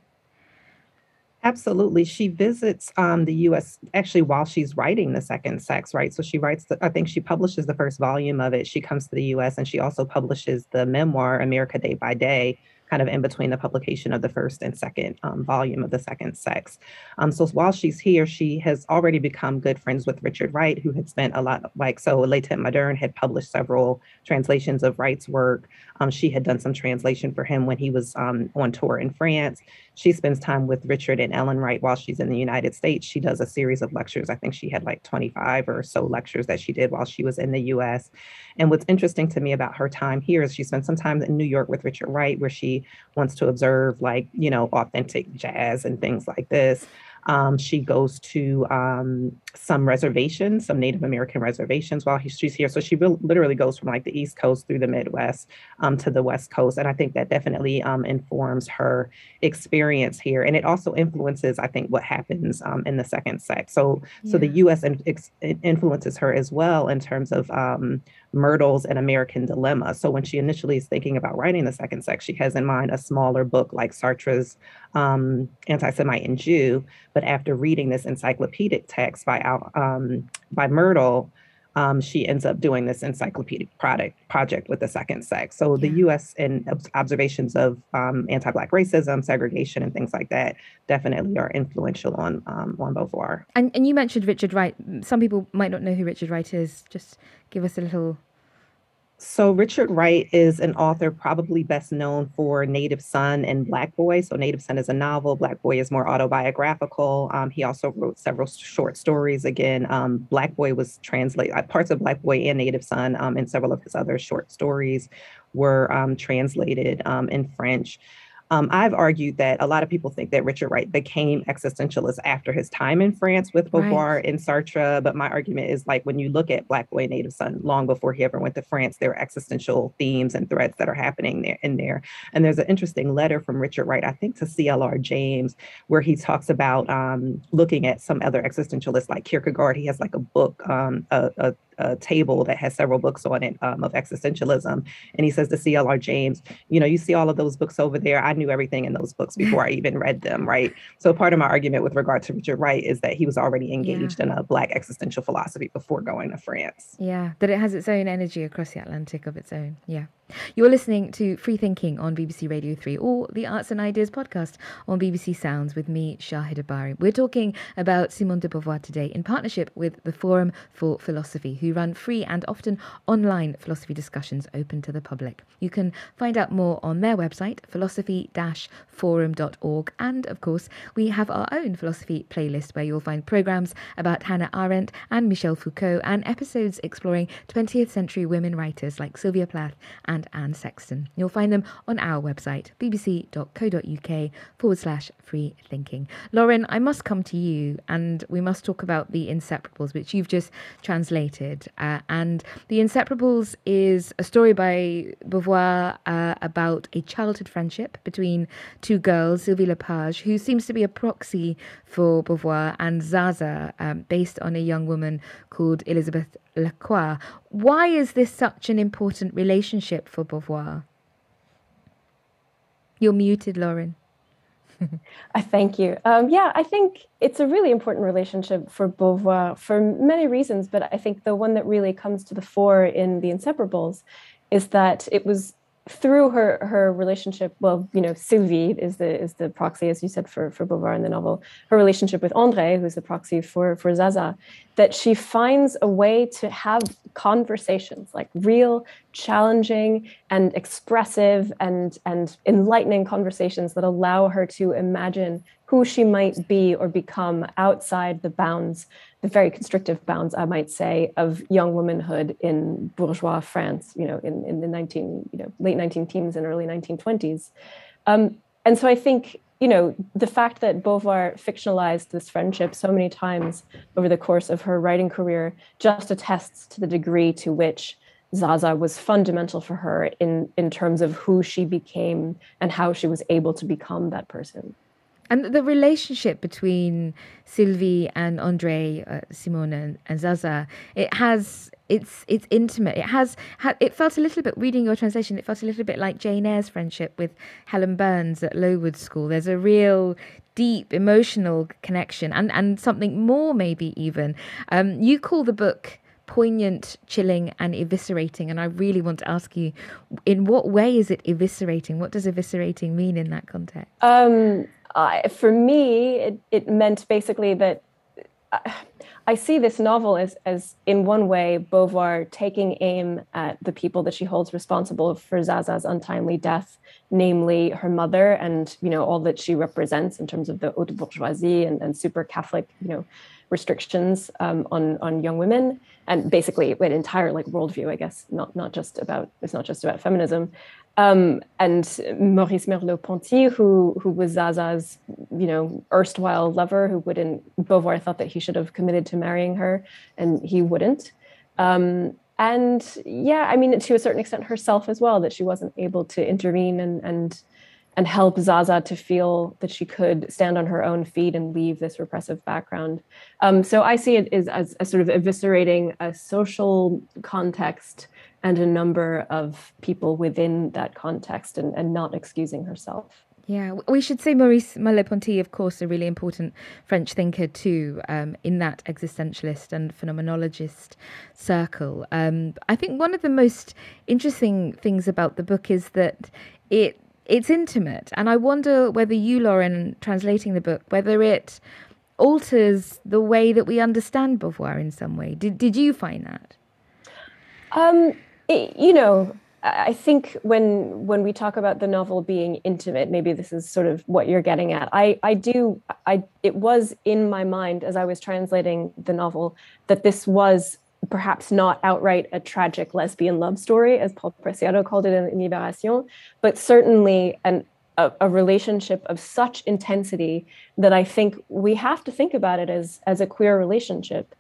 Absolutely. She visits um, the US actually while she's writing The Second Sex, right? So she writes, the, I think she publishes the first volume of it. She comes to the US and she also publishes the memoir, America Day by Day, kind of in between the publication of the first and second um, volume of The Second Sex. Um, so while she's here, she has already become good friends with Richard Wright, who had spent a lot, like, so Les Temps Modernes had published several translations of Wright's work. Um, she had done some translation for him when he was um, on tour in France. She spends time with Richard and Ellen Wright while she's in the United States. She does a series of lectures. I think she had like 25 or so lectures that she did while she was in the US. And what's interesting to me about her time here is she spent some time in New York with Richard Wright, where she wants to observe like, you know, authentic jazz and things like this. Um, she goes to um, some reservations, some Native American reservations while he, she's here. So she really, literally goes from like the East Coast through the Midwest um, to the West Coast. And I think that definitely um, informs her experience here. And it also influences, I think, what happens um, in the second sex. So, yeah. so the U.S. In, influences her as well in terms of um, Myrdal's An American Dilemma. So when she initially is thinking about writing the second sex, she has in mind a smaller book like Sartre's um, Anti-Semite and Jew. But after reading this encyclopedic text by um, by Myrtle, um, she ends up doing this encyclopedic product project with the second sex. So yeah. the U.S. and observations of um, anti-black racism, segregation, and things like that definitely are influential on um, on Beauvoir. And and you mentioned Richard Wright. Some people might not know who Richard Wright is. Just give us a little so Richard Wright is an author probably best known for Native Son and Black Boy. So Native Son is a novel, Black Boy is more autobiographical. Um, he also wrote several short stories. Again, um, Black Boy was translated, uh, parts of Black Boy and Native Son um, and several of his other short stories were um, translated um, in French. Um, I've argued that a lot of people think that Richard Wright became existentialist after his time in France with Beauvoir right. and Sartre. But my argument is like when you look at Black Boy Native Son, long before he ever went to France, there are existential themes and threads that are happening there in there. And there's an interesting letter from Richard Wright, I think, to CLR James, where he talks about um, looking at some other existentialists like Kierkegaard. He has like a book, um, a, a a table that has several books on it um, of existentialism. And he says to C.L.R. James, you know, you see all of those books over there. I knew everything in those books before I even read them, right? So part of my argument with regard to Richard Wright is that he was already engaged yeah. in a Black existential philosophy before going to France. Yeah, that it has its own energy across the Atlantic of its own. Yeah. You're listening to Free Thinking on BBC Radio 3 or the Arts and Ideas podcast on BBC Sounds with me, Shahidha Bari. We're talking about Simone de Beauvoir today in partnership with the Forum for Philosophy, who run free and often online philosophy discussions open to the public. You can find out more on their website, philosophy forum.org. And of course, we have our own philosophy playlist where you'll find programs about Hannah Arendt and Michel Foucault and episodes exploring 20th century women writers like Sylvia Plath and Anne Sexton. You'll find them on our website, bbc.co.uk forward slash free thinking. Lauren, I must come to you and we must talk about The Inseparables, which you've just translated. Uh, and The Inseparables is a story by Beauvoir uh, about a childhood friendship between two girls, Sylvie Lepage, who seems to be a proxy for Beauvoir, and Zaza, um, based on a young woman called Elizabeth Lacoin. Why is this such an important relationship for Beauvoir? You're muted, Lauren. I (laughs) thank you. Um, yeah, I think it's a really important relationship for Beauvoir for many reasons, but I think the one that really comes to the fore in The Inseparables is that it was through her her relationship, well, you know, Sylvie is the is the proxy, as you said, for for Beauvoir in the novel. Her relationship with André, who's the proxy for for Zaza, that she finds a way to have conversations, like real, challenging and expressive and and enlightening conversations that allow her to imagine who she might be or become outside the bounds the very constrictive bounds, I might say, of young womanhood in bourgeois France, you know, in, in the 19, you know, late 19 teens and early 1920s. Um, and so I think, you know, the fact that Beauvoir fictionalized this friendship so many times over the course of her writing career just attests to the degree to which Zaza was fundamental for her in, in terms of who she became and how she was able to become that person. And the relationship between Sylvie and Andre, uh, Simone and, and, Zaza, it has it's it's intimate. It has ha, it felt a little bit reading your translation. It felt a little bit like Jane Eyre's friendship with Helen Burns at Lowood School. There's a real deep emotional connection and and something more maybe even. Um, you call the book poignant, chilling, and eviscerating. And I really want to ask you, in what way is it eviscerating? What does eviscerating mean in that context? Um, uh, for me, it, it meant basically that I, I see this novel as, as, in one way, Beauvoir taking aim at the people that she holds responsible for Zaza's untimely death, namely her mother and you know all that she represents in terms of the haute bourgeoisie and, and super Catholic, you know, restrictions um, on on young women and basically an entire like worldview, I guess, not not just about it's not just about feminism. Um, and Maurice Merleau-Ponty, who who was Zaza's, you know, erstwhile lover, who wouldn't. Beauvoir thought that he should have committed to marrying her, and he wouldn't. Um, and yeah, I mean, to a certain extent, herself as well, that she wasn't able to intervene and and and help Zaza to feel that she could stand on her own feet and leave this repressive background. Um, so I see it as, as, as sort of eviscerating a social context and a number of people within that context and, and not excusing herself. Yeah, we should say Maurice Merleau-Ponty, of course, a really important French thinker too, um, in that existentialist and phenomenologist circle. Um, I think one of the most interesting things about the book is that it it's intimate, and I wonder whether you, Lauren, translating the book, whether it alters the way that we understand Beauvoir in some way. Did did you find that? Um, it, you know, I think when when we talk about the novel being intimate, maybe this is sort of what you're getting at. I I do I it was in my mind as I was translating the novel that this was perhaps not outright a tragic lesbian love story, as Paul Preciado called it in, Libération, but certainly an a, a, relationship of such intensity that I think we have to think about it as as a queer relationship,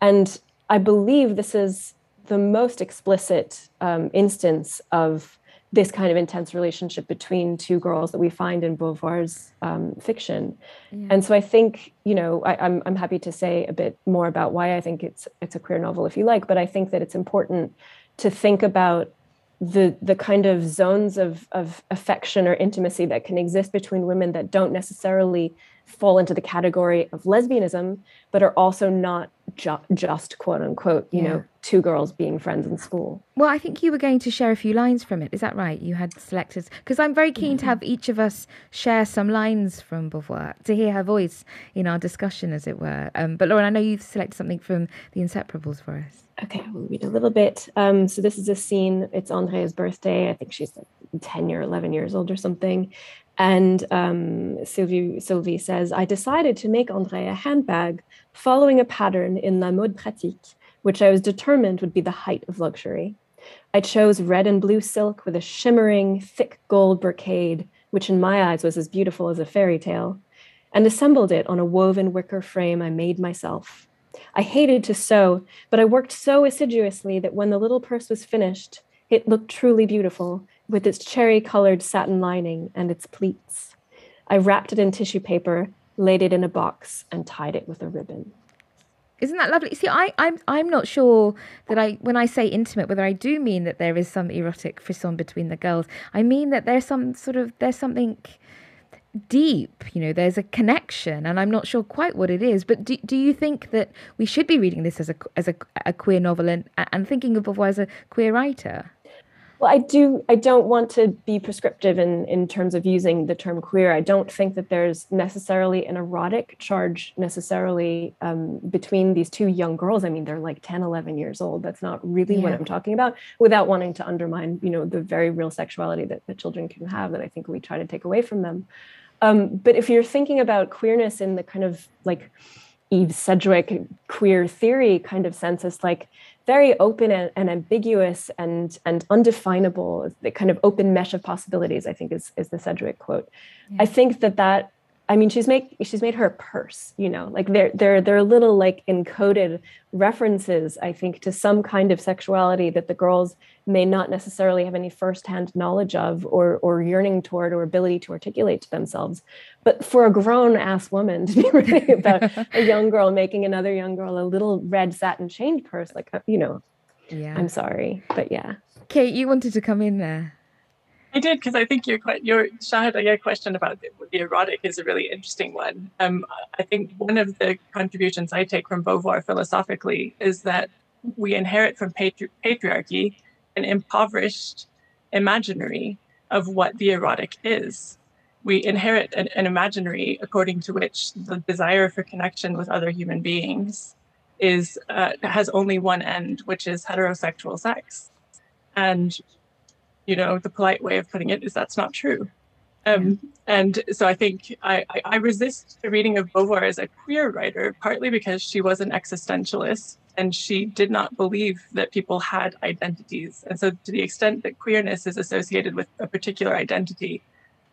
and I believe this is the most explicit um, instance of this kind of intense relationship between two girls that we find in Beauvoir's um, fiction. Yeah. And so I think, you know, I, am I'm, I'm happy to say a bit more about why I think it's it's a queer novel, if you like. But I think that it's important to think about the the kind of zones of of affection or intimacy that can exist between women that don't necessarily fall into the category of lesbianism, but are also not ju- just quote unquote, you yeah. know, two girls being friends in school. Well, I think you were going to share a few lines from it. Is that right? You had selected because I'm very keen to have each of us share some lines from Beauvoir to hear her voice in our discussion, as it were. Um, but Lauren, I know you've selected something from The Inseparables for us. Okay, we'll read a little bit. Um, so this is a scene. It's Andrea's birthday. I think she's like 10 or 11 years old or something. And um, Sylvie, Sylvie says, I decided to make André a handbag following a pattern in La Mode Pratique, which I was determined would be the height of luxury. I chose red and blue silk with a shimmering, thick gold brocade, which in my eyes was as beautiful as a fairy tale, and assembled it on a woven wicker frame I made myself. I hated to sew, but I worked so assiduously that when the little purse was finished, it looked truly beautiful, with its cherry colored satin lining and its pleats. I wrapped it in tissue paper, laid it in a box, and tied it with a ribbon. Isn't that lovely? See, I, I'm I'm not sure that I when I say intimate, whether I do mean that there is some erotic frisson between the girls. I mean that there's some sort of there's something deep you know there's a connection and i'm not sure quite what it is but do, do you think that we should be reading this as a as a, a queer novel and and thinking of Beauvoir as a queer writer well, I do. I don't want to be prescriptive in in terms of using the term queer. I don't think that there's necessarily an erotic charge necessarily um, between these two young girls. I mean, they're like 10, 11 years old. That's not really yeah. what I'm talking about. Without wanting to undermine, you know, the very real sexuality that the children can have that I think we try to take away from them. Um, but if you're thinking about queerness in the kind of like Eve Sedgwick queer theory kind of sense, it's like very open and, and, ambiguous and and undefinable the kind of open mesh of possibilities i think is is the sedgwick quote yeah. i think that that I mean, she's made she's made her purse, you know, like they're they're they're little like encoded references, I think, to some kind of sexuality that the girls may not necessarily have any firsthand knowledge of or or yearning toward or ability to articulate to themselves. But for a grown ass woman to be (laughs) reading about a young girl making another young girl a little red satin chained purse, like you know, yeah, I'm sorry, but yeah. Kate, you wanted to come in there. I did because I think your your Shahidha, your question about the, the, erotic is a really interesting one. Um, I think one of the contributions I take from Beauvoir philosophically is that we inherit from patri- patriarchy an impoverished imaginary of what the erotic is. We inherit an, an imaginary according to which the desire for connection with other human beings is uh, has only one end, which is heterosexual sex, and you know the polite way of putting it is that's not true. Um, and so i think I, I, resist the reading of beauvoir as a queer writer partly because she was an existentialist and she did not believe that people had identities. And so to the extent that queerness is associated with a particular identity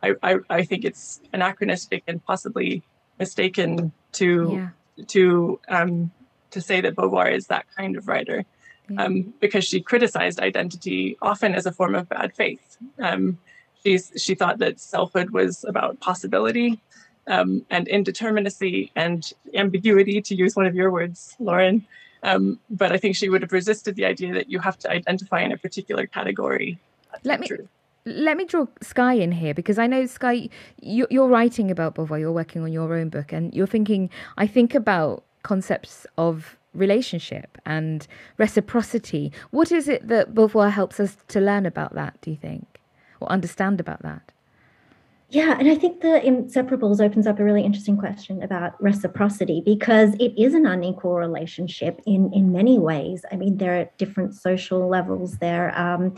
i, I, I think it's anachronistic and possibly mistaken to yeah. to um, to say that beauvoir is that kind of writer um, because she criticized identity often as a form of bad faith. Um, she's, she thought that selfhood was about possibility um, and indeterminacy and ambiguity, to use one of your words, Lauren. Um, but I think she would have resisted the idea that you have to identify in a particular category. Let me. Let me draw Skye in here because I know Skye, you're writing about Beauvoir, you're working on your own book, and you're thinking. I think about concepts of relationship and reciprocity. What is it that Beauvoir helps us to learn about that, do you think, or understand about that? Yeah, and I think the Inseparables opens up a really interesting question about reciprocity because it is an unequal relationship in in many ways. I mean, there are different social levels there. Um,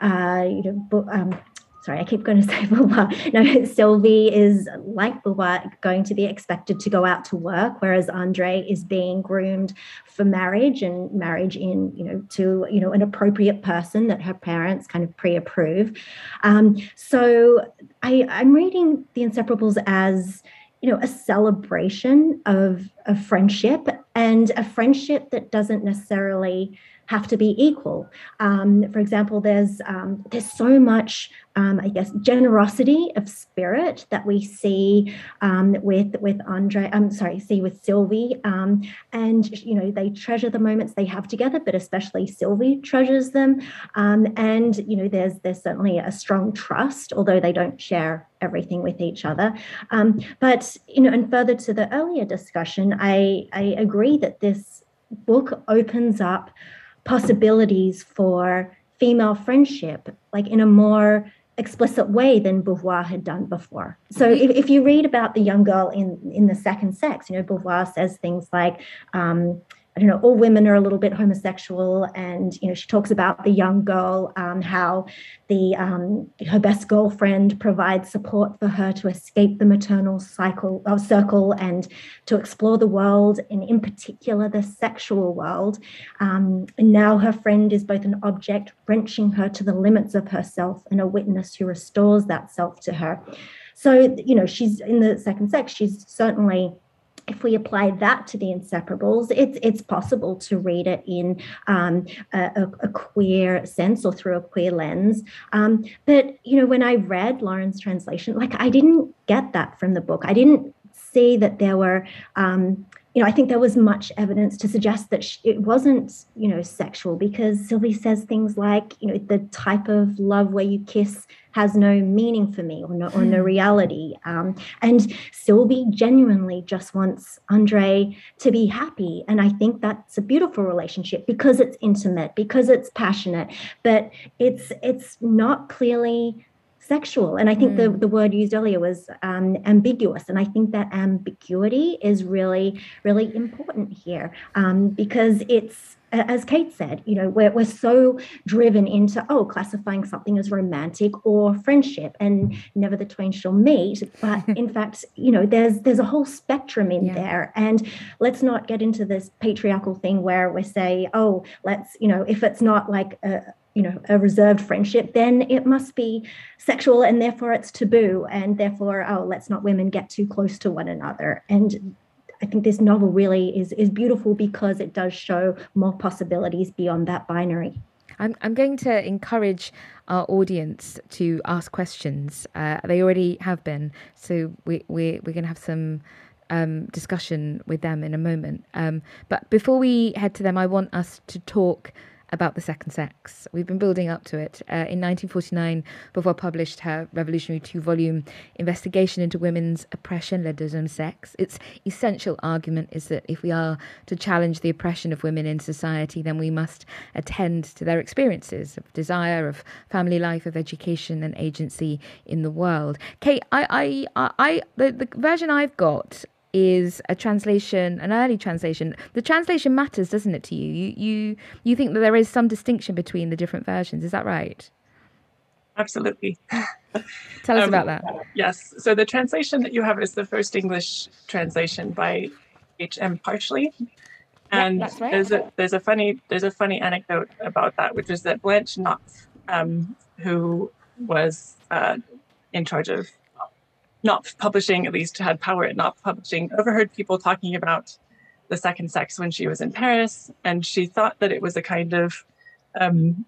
uh, you know, um, sorry, I keep going to (laughs) say Beauvoir. No, Sylvie is like Beauvoir going to be expected to go out to work, whereas Andre is being groomed for marriage and marriage in, you know, to, you know, an appropriate person that her parents kind of pre-approve. Um, so I, I'm reading The Inseparables as, you know, a celebration of, of friendship and a friendship that doesn't necessarily have to be equal. Um, for example, there's um, there's so much um, I guess, generosity of spirit that we see um, with with Andre. I'm sorry, see with Sylvie, um, and you know they treasure the moments they have together, but especially Sylvie treasures them. Um, and you know, there's there's certainly a strong trust, although they don't share everything with each other. Um, but you know, and further to the earlier discussion, I I agree that this book opens up possibilities for female friendship like in a more explicit way than Beauvoir had done before. So if, if you read about the young girl in in the second sex, you know, Beauvoir says things like, um, I don't know, all women are a little bit homosexual. And, you know, she talks about the young girl, um, how the um, her best girlfriend provides support for her to escape the maternal cycle of uh, circle and to explore the world, and in particular the sexual world. Um, and now her friend is both an object wrenching her to the limits of herself and a witness who restores that self to her. So, you know, she's in the second sex, she's certainly if we apply that to the inseparables, it's it's possible to read it in um, a, a, queer sense or through a queer lens. Um, but you know, when I read Lauren's translation, like I didn't get that from the book. I didn't see that there were um, you know, I think there was much evidence to suggest that she, it wasn't, you know, sexual because Sylvie says things like, you know, the type of love where you kiss has no meaning for me or no, or no hmm. reality. Um, and Sylvie genuinely just wants Andre to be happy. And I think that's a beautiful relationship because it's intimate, because it's passionate, but it's it's not clearly sexual. And I think mm. the, the word used earlier was um, ambiguous. And I think that ambiguity is really, really important here um, because it's, as Kate said, you know, we're, we're so driven into, oh, classifying something as romantic or friendship and never the twain shall meet. But (laughs) in fact, you know, there's there's a whole spectrum in yeah. there. And let's not get into this patriarchal thing where we say, oh, let's, you know, if it's not like a, you know a reserved friendship then it must be sexual and therefore it's taboo and therefore oh let's not women get too close to one another. And i think this novel really is is beautiful because it does show more possibilities beyond that binary. I'm, I'm going to encourage our audience to ask questions. Uh, they already have been so we, we we're going to have some um, discussion with them in a moment. Um, but before we head to them i want us to talk about the second sex. We've been building up to it. Uh, in 1949, Beauvoir published her revolutionary two volume investigation into women's oppression, Le Deuxième Sexe. Its essential argument is that if we are to challenge the oppression of women in society, then we must attend to their experiences of desire, of family life, of education and agency in the world. Kate, I, I, I, the, the version I've got is a translation, an early translation. The translation matters, doesn't it, to you? You you you think that there is some distinction between the different versions. Is that right? Absolutely. Tell us um, about that. Yes. So the translation that you have is the first English translation by H. M. Parshley. And yeah, right. there's a there's a funny there's a funny anecdote about that, which is that Blanche Knopf, um, who was uh, in charge of Knopf Publishing, at least had power at Knopf Publishing, overheard people talking about the second sex when she was in Paris, and she thought that it was a kind of um,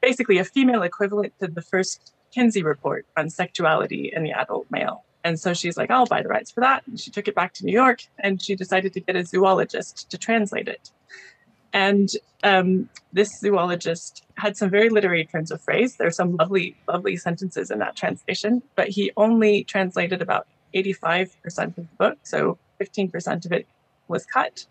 basically a female equivalent to the first Kinsey report on sexuality in the adult male. And so she's like, I'll buy the rights for that. And she took it back to New York and she decided to get a zoologist to translate it. And um, this zoologist had some very literary turns of phrase. There's some lovely, lovely sentences in that translation, but he only translated about 85% of the book. So 15% of it was cut.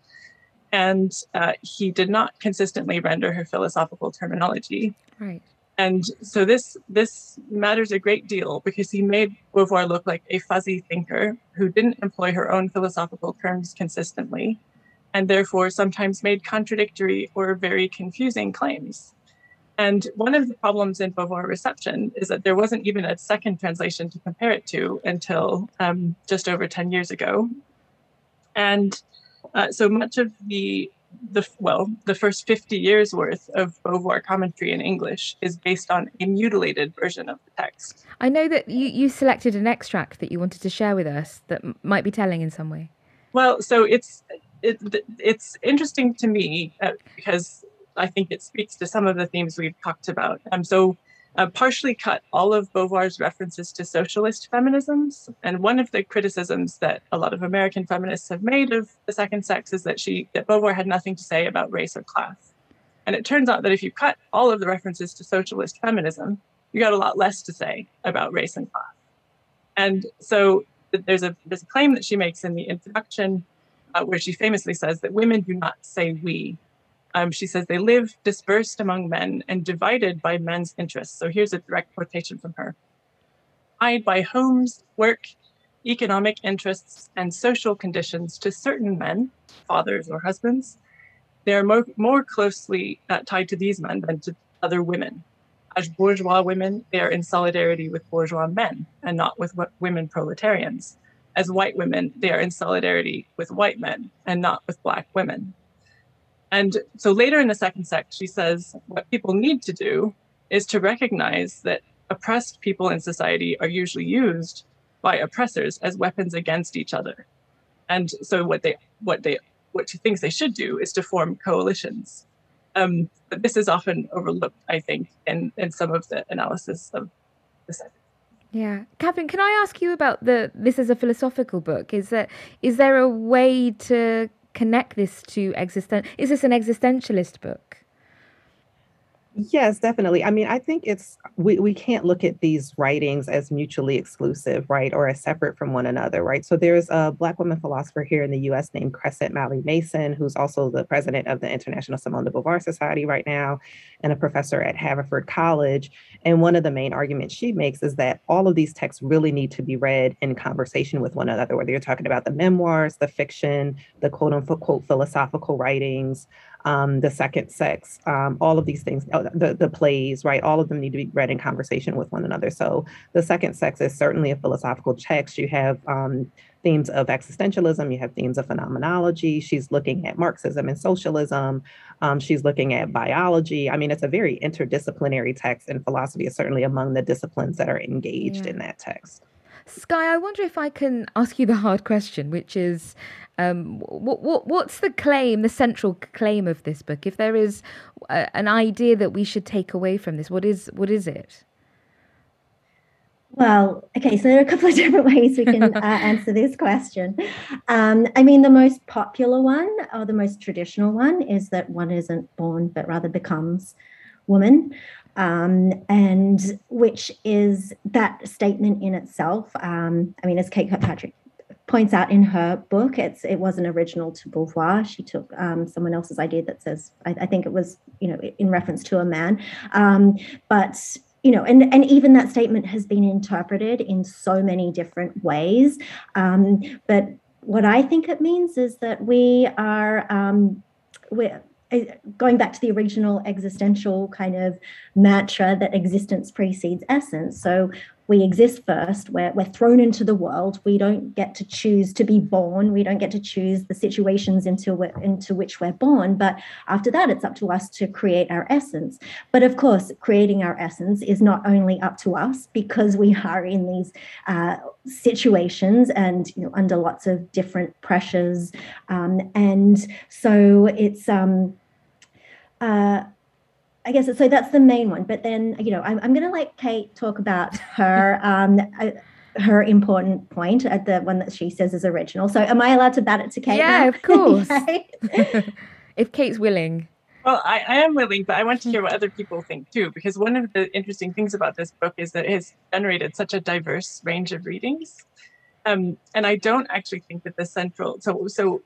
And uh, he did not consistently render her philosophical terminology. Right. And so this this matters a great deal because he made Beauvoir look like a fuzzy thinker who didn't employ her own philosophical terms consistently and therefore sometimes made contradictory or very confusing claims. And one of the problems in Beauvoir reception is that there wasn't even a second translation to compare it to until um, just over 10 years ago. And uh, so much of the the well, the first 50 years worth of Beauvoir commentary in English is based on a mutilated version of the text. I know that you, you selected an extract that you wanted to share with us that m- might be telling in some way. Well, so it's it, it's interesting to me uh, because I think it speaks to some of the themes we've talked about. Um, so uh, Parshley cut all of Beauvoir's references to socialist feminisms. And one of the criticisms that a lot of American feminists have made of the second sex is that she that Beauvoir had nothing to say about race or class. And it turns out that if you cut all of the references to socialist feminism, you got a lot less to say about race and class. And so there's a there's a claim that she makes in the introduction uh, where she famously says that women do not say we um, she says they live dispersed among men and divided by men's interests. So here's a direct quotation from her. Tied by homes, work, economic interests, and social conditions to certain men, fathers or husbands, they are more, more closely uh, tied to these men than to other women. As bourgeois women, they are in solidarity with bourgeois men and not with women proletarians. As white women, they are in solidarity with white men and not with black women. And so later in the second sex, she says what people need to do is to recognize that oppressed people in society are usually used by oppressors as weapons against each other. And so what they what they what she thinks they should do is to form coalitions. Um, but this is often overlooked, I think, in, in some of the analysis of the sect. Yeah, Kathryn, can I ask you about the? This is a philosophical book. Is that is there a way to connect this to existen is this an existentialist book Yes, definitely. I mean, I think it's we we can't look at these writings as mutually exclusive, right, or as separate from one another, right? So there's a Black woman philosopher here in the U.S. named Qrescent Mali Mason, who's also the president of the International Simone de Beauvoir Society right now, and a professor at Haverford College. And one of the main arguments she makes is that all of these texts really need to be read in conversation with one another, whether you're talking about the memoirs, the fiction, the quote unquote philosophical writings um, the second sex, um, all of these things, uh, the, the plays, right? All of them need to be read in conversation with one another. So the second sex is certainly a philosophical text. You have um, themes of existentialism, you have themes of phenomenology. She's looking at Marxism and socialism. Um, she's looking at biology. I mean, it's a very interdisciplinary text, and philosophy is certainly among the disciplines that are engaged yeah. in that text. Skye, I wonder if I can ask you the hard question, which is um, what, what, what's the claim, the central claim of this book? If there is a, an idea that we should take away from this, what is what is it? Well, okay, so there are a couple of (laughs) different ways we can uh, answer this question. Um, I mean, the most popular one or the most traditional one is that one isn't born but rather becomes woman. Um, and which is that statement in itself. Um, I mean, as Kate Kirkpatrick points out in her book, it's it wasn't original to Beauvoir. She took um, someone else's idea that says, I, I, think it was, you know, in reference to a man. Um, but you know, and and even that statement has been interpreted in so many different ways. Um, but what I think it means is that we are um, we're going back to the original existential kind of mantra that existence precedes essence. So we exist first, we're, we're thrown into the world. We don't get to choose to be born. We don't get to choose the situations into, into which we're born. But after that, it's up to us to create our essence. But of course, creating our essence is not only up to us because we are in these uh, situations and you know under lots of different pressures. Um, and so it's um, uh, I guess so. That's the main one. But then, you know, I'm, I'm going to let Kate talk about (laughs) her um, uh, her important point at the one that she says is original. So, am I allowed to bat it to Kate? Yeah, now? of course. (laughs) (laughs) if Kate's willing. Well, I, I, am willing, but I want to hear what other people think too, because one of the interesting things about this book is that it has generated such a diverse range of readings. Um, and I don't actually think that the central so so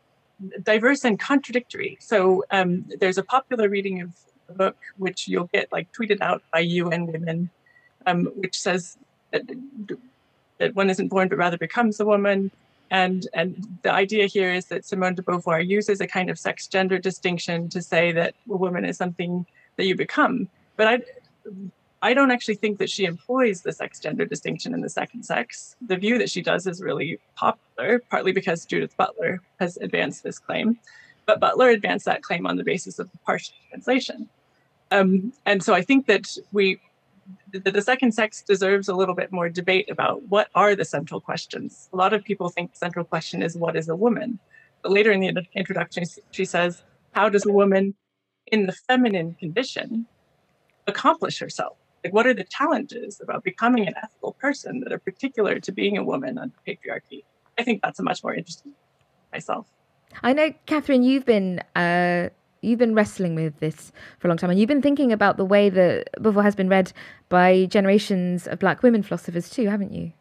diverse and contradictory. So um, there's a popular reading of the book, which you'll get like tweeted out by UN Women, um, which says that, that one isn't born but rather becomes a woman. And, and the idea here is that Simone de Beauvoir uses a kind of sex gender distinction to say that a woman is something that you become. But I, I don't actually think that she employs the sex gender distinction in the second sex. The view that she does is really popular, partly because Judith Butler has advanced this claim. But Butler advanced that claim on the basis of the partial translation. Um, and so I think that we, the, the second sex deserves a little bit more debate about what are the central questions. A lot of people think the central question is what is a woman? But later in the introduction, she says, how does a woman in the feminine condition accomplish herself? Like, what are the challenges about becoming an ethical person that are particular to being a woman under patriarchy? I think that's a much more interesting myself. I know, Kathryn, you've been uh, you've been wrestling with this for a long time, and you've been thinking about the way that Beauvoir has been read by generations of Black women philosophers too, haven't you?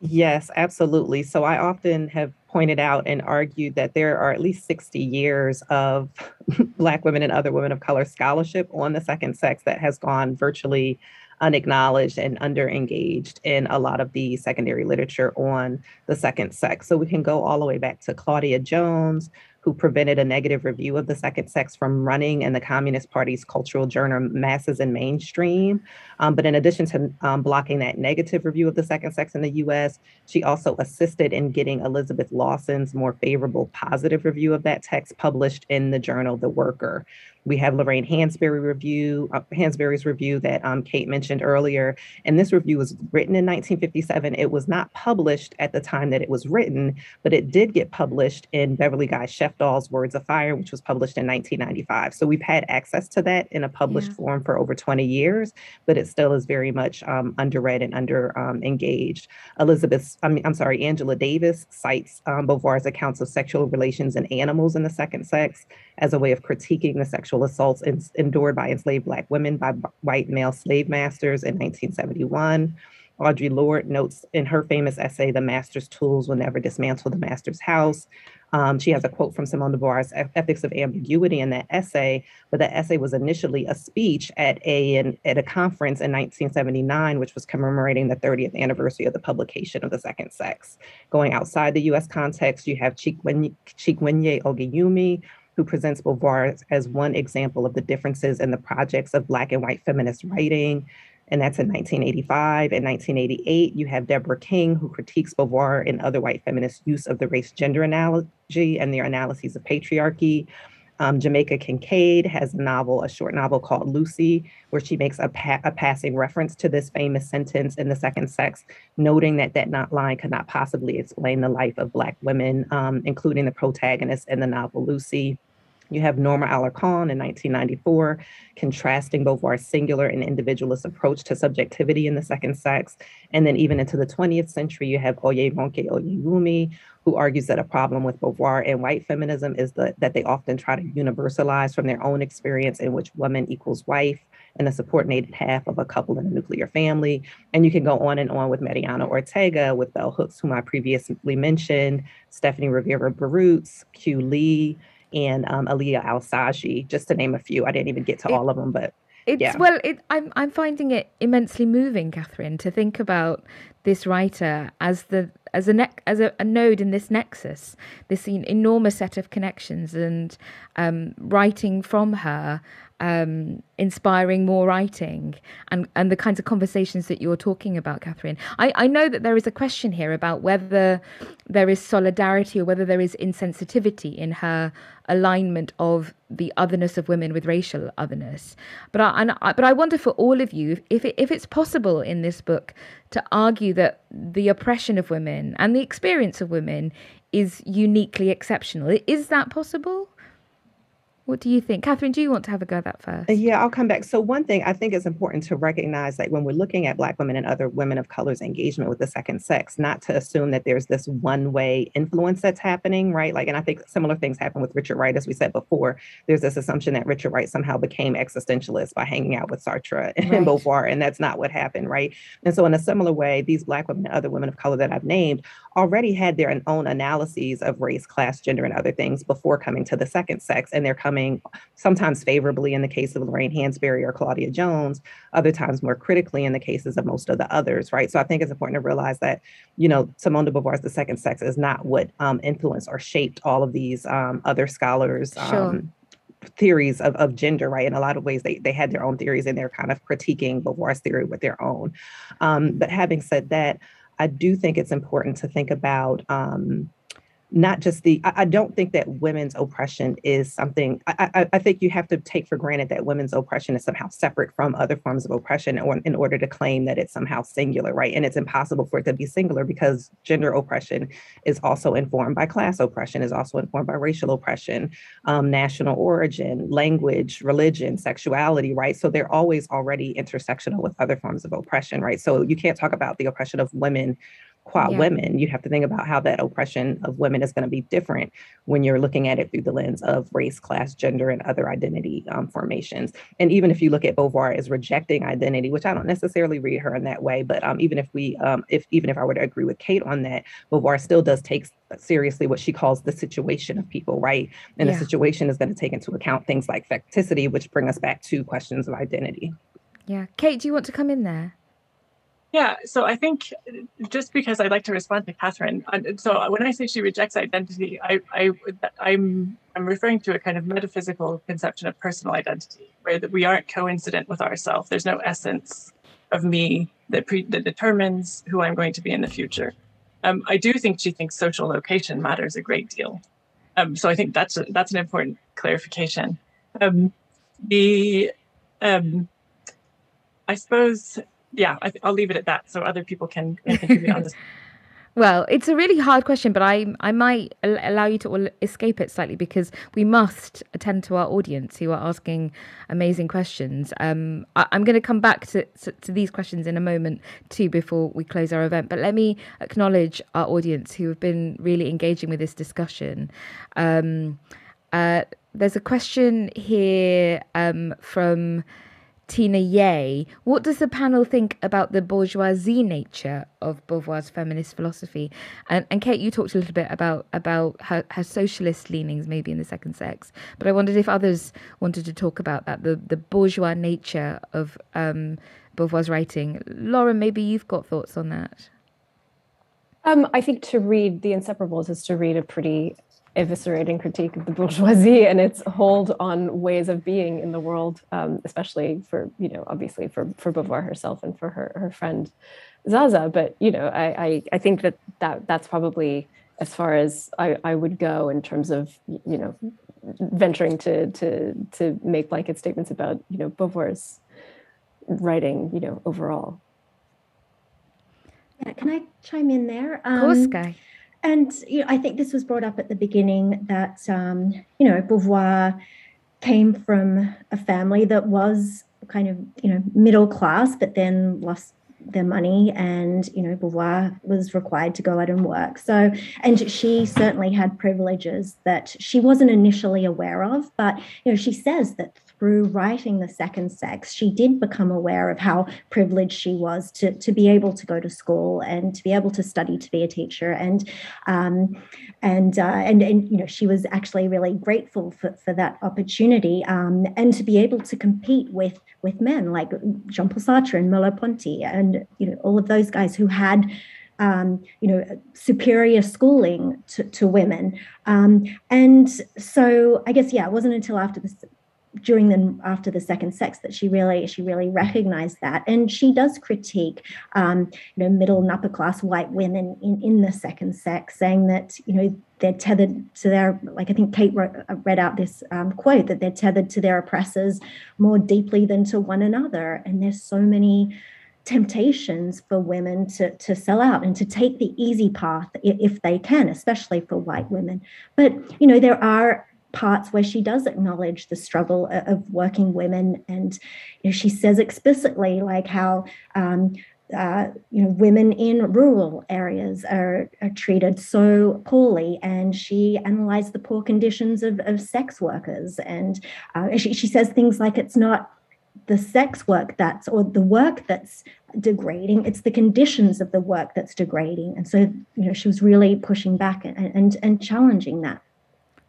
Yes, absolutely. So I often have pointed out and argued that there are at least 60 years of (laughs) Black women and other women of color scholarship on the second sex that has gone virtually unacknowledged and underengaged in a lot of the secondary literature on the second sex. So we can go all the way back to Claudia Jones, who prevented a negative review of the second sex from running in the Communist Party's cultural journal Masses and Mainstream. Um, but in addition to um, blocking that negative review of the second sex in the US, she also assisted in getting Elizabeth Lawson's more favorable positive review of that text published in the journal The Worker. We have Lorraine Hansberry review, uh, Hansberry's review that um, Kate mentioned earlier. And this review was written in 1957. It was not published at the time that it was written, but it did get published in Beverly Guy Sheftall's Words of Fire, which was published in 1995. So we've had access to that in a published yeah. form for over 20 years, but it still is very much um, underread and under um, engaged. Elizabeth, I mean, I'm sorry, Angela Davis cites um, Beauvoir's accounts of sexual relations in animals in the second sex as a way of critiquing the sexual assaults in, endured by enslaved Black women by white male slave masters in 1971. Audre Lorde notes in her famous essay, The Master's Tools Will Never Dismantle the Master's House. Um, she has a quote from Simone de Beauvoir's Ethics of Ambiguity in that essay, but the essay was initially a speech at a, at a conference in 1979, which was commemorating the 30th anniversary of the publication of The Second Sex. Going outside the US context, you have Chikwenye Ogunyemi, who presents Beauvoir as one example of the differences in the projects of Black and white feminist writing. And that's in 1985. In 1988, you have Deborah King, who critiques Beauvoir and other white feminist use of the race gender analogy and their analyses of patriarchy. Um, Jamaica Kincaid has a novel, a short novel called Lucy, where she makes a, pa- a passing reference to this famous sentence in the second sex, noting that that not line could not possibly explain the life of Black women, um, including the protagonist in the novel Lucy. You have Norma Alarcon in 1994, contrasting Beauvoir's singular and individualist approach to subjectivity in the second sex. And then even into the 20th century, you have Oyeronke Oyewumi, who argues that a problem with Beauvoir and white feminism is the, that they often try to universalize from their own experience in which woman equals wife and the subordinated half of a couple in a nuclear family. And you can go on and on with Mariana Ortega, with Bell Hooks, whom I previously mentioned, Stephanie Rivera Berruz, Kyoo Lee, and um, Alia Al-Saji, just to name a few. I didn't even get to it, all of them, but it's yeah. well, it, I'm I'm finding it immensely moving, Kathryn, to think about this writer as the as a ne- as a, a, node in this nexus, this enormous set of connections, and um, writing from her um, inspiring more writing and, and the kinds of conversations that you're talking about, Kathryn. I, I know that there is a question here about whether there is solidarity or whether there is insensitivity in her alignment of the otherness of women with racial otherness. But I, and I, but I wonder for all of you if it, if it's possible in this book to argue that the oppression of women and the experience of women is uniquely exceptional. Is that possible? What do you think? Kathryn, do you want to have a go at that first? Yeah, I'll come back. So, one thing I think is important to recognize that when we're looking at Black women and other women of color's engagement with the second sex, not to assume that there's this one way influence that's happening, right? Like, and I think similar things happen with Richard Wright, as we said before. There's this assumption that Richard Wright somehow became existentialist by hanging out with Sartre (laughs) and right. Beauvoir, and that's not what happened, right? And so, in a similar way, these Black women and other women of color that I've named already had their own analyses of race, class, gender, and other things before coming to the second sex, and they're coming coming sometimes favorably in the case of Lorraine Hansberry or Claudia Jones, other times more critically in the cases of most of the others, right? So I think it's important to realize that, you know, Simone de Beauvoir's The Second Sex is not what um, influenced or shaped all of these um, other scholars. Sure. Um, theories of, of gender, right? In a lot of ways, they, they had their own theories and they're kind of critiquing Beauvoir's theory with their own. Um, but having said that, I do think it's important to think about um, not just the I, I, don't think that women's oppression is something I, I, I, think you have to take for granted that women's oppression is somehow separate from other forms of oppression or in order to claim that it's somehow singular right? And it's impossible for it to be singular because gender oppression is also informed by class oppression is also informed by racial oppression um, national origin language religion sexuality right? So they're always already intersectional with other forms of oppression right? So you can't talk about the oppression of women qua yeah. women, you have to think about how that oppression of women is going to be different when you're looking at it through the lens of race, class, gender, and other identity um, formations. And even if you look at Beauvoir as rejecting identity, which I don't necessarily read her in that way, but um, even if we, um, if even if I were to agree with Kate on that, Beauvoir still does take seriously what she calls the situation of people, right? And yeah. the situation is going to take into account things like facticity, which bring us back to questions of identity. Yeah. Kate, do you want to come in there? Yeah, so I think just because I'd like to respond to Kathryn, so when I say she rejects identity, I, I, I'm, I'm referring to a kind of metaphysical conception of personal identity, where that we aren't coincident with ourselves. There's no essence of me that, pre, that determines who I'm going to be in the future. Um, I do think she thinks social location matters a great deal. Um, so I think that's a, that's an important clarification. Um, the um, I suppose yeah, I will leave it at that so other people can. (laughs) Well, it's a really hard question, but I I might allow you to escape it slightly because we must attend to our audience who are asking amazing questions. Um, I, am going to come back to, to, to these questions in a moment too before we close our event. But let me acknowledge our audience who have been really engaging with this discussion. Um, uh, there's a question here um, from. Tina Yeh. What does the panel think about the bourgeoisie nature of Beauvoir's feminist philosophy? And, and Kate, you talked a little bit about about her, her socialist leanings, maybe in the second sex. But I wondered if others wanted to talk about that, the the bourgeois nature of um, Beauvoir's writing. Lauren, maybe you've got thoughts on that. Um, I think to read The Inseparables is to read a pretty eviscerating critique of the bourgeoisie and its hold on ways of being in the world, um, especially for, you know, obviously for, for Beauvoir herself and for her, her friend Zaza. But, you know, I, I, I think that, that that's probably as far as I, I would go in terms of, you know, venturing to, to, to make blanket statements about, you know, Beauvoir's writing, you know, overall. Yeah, can I chime in there? Um, of course, Guy. And you know, I think this was brought up at the beginning that um, you know Beauvoir came from a family that was kind of you know middle class, but then lost their money and you know Beauvoir was required to go out and work. So and she certainly had privileges that she wasn't initially aware of but you know she says that through writing The Second Sex, she did become aware of how privileged she was to, to be able to go to school and to be able to study to be a teacher. And um, and, uh, and and you know she was actually really grateful for, for that opportunity um, and to be able to compete with with men like Jean-Paul Sartre and Merleau-Ponty and you know all of those guys who had um, you know, superior schooling to, to women. Um, and so I guess, yeah, it wasn't until after the during the after the second sex that she really she really recognized that. And she does critique um, you know middle and upper class white women in in the second sex saying that you know they're tethered to their like i think kate uh, read out this um, quote that they're tethered to their oppressors more deeply than to one another. And there's so many temptations for women to, to sell out and to take the easy path if they can, especially for white women. But, you know, there are parts where she does acknowledge the struggle of working women and you know, she says explicitly like how um, uh, you know women in rural areas are, are treated so poorly and she analyzed the poor conditions of, of sex workers and uh, she, she says things like it's not the sex work that's or the work that's degrading it's the conditions of the work that's degrading. And so you know she was really pushing back and and, and challenging that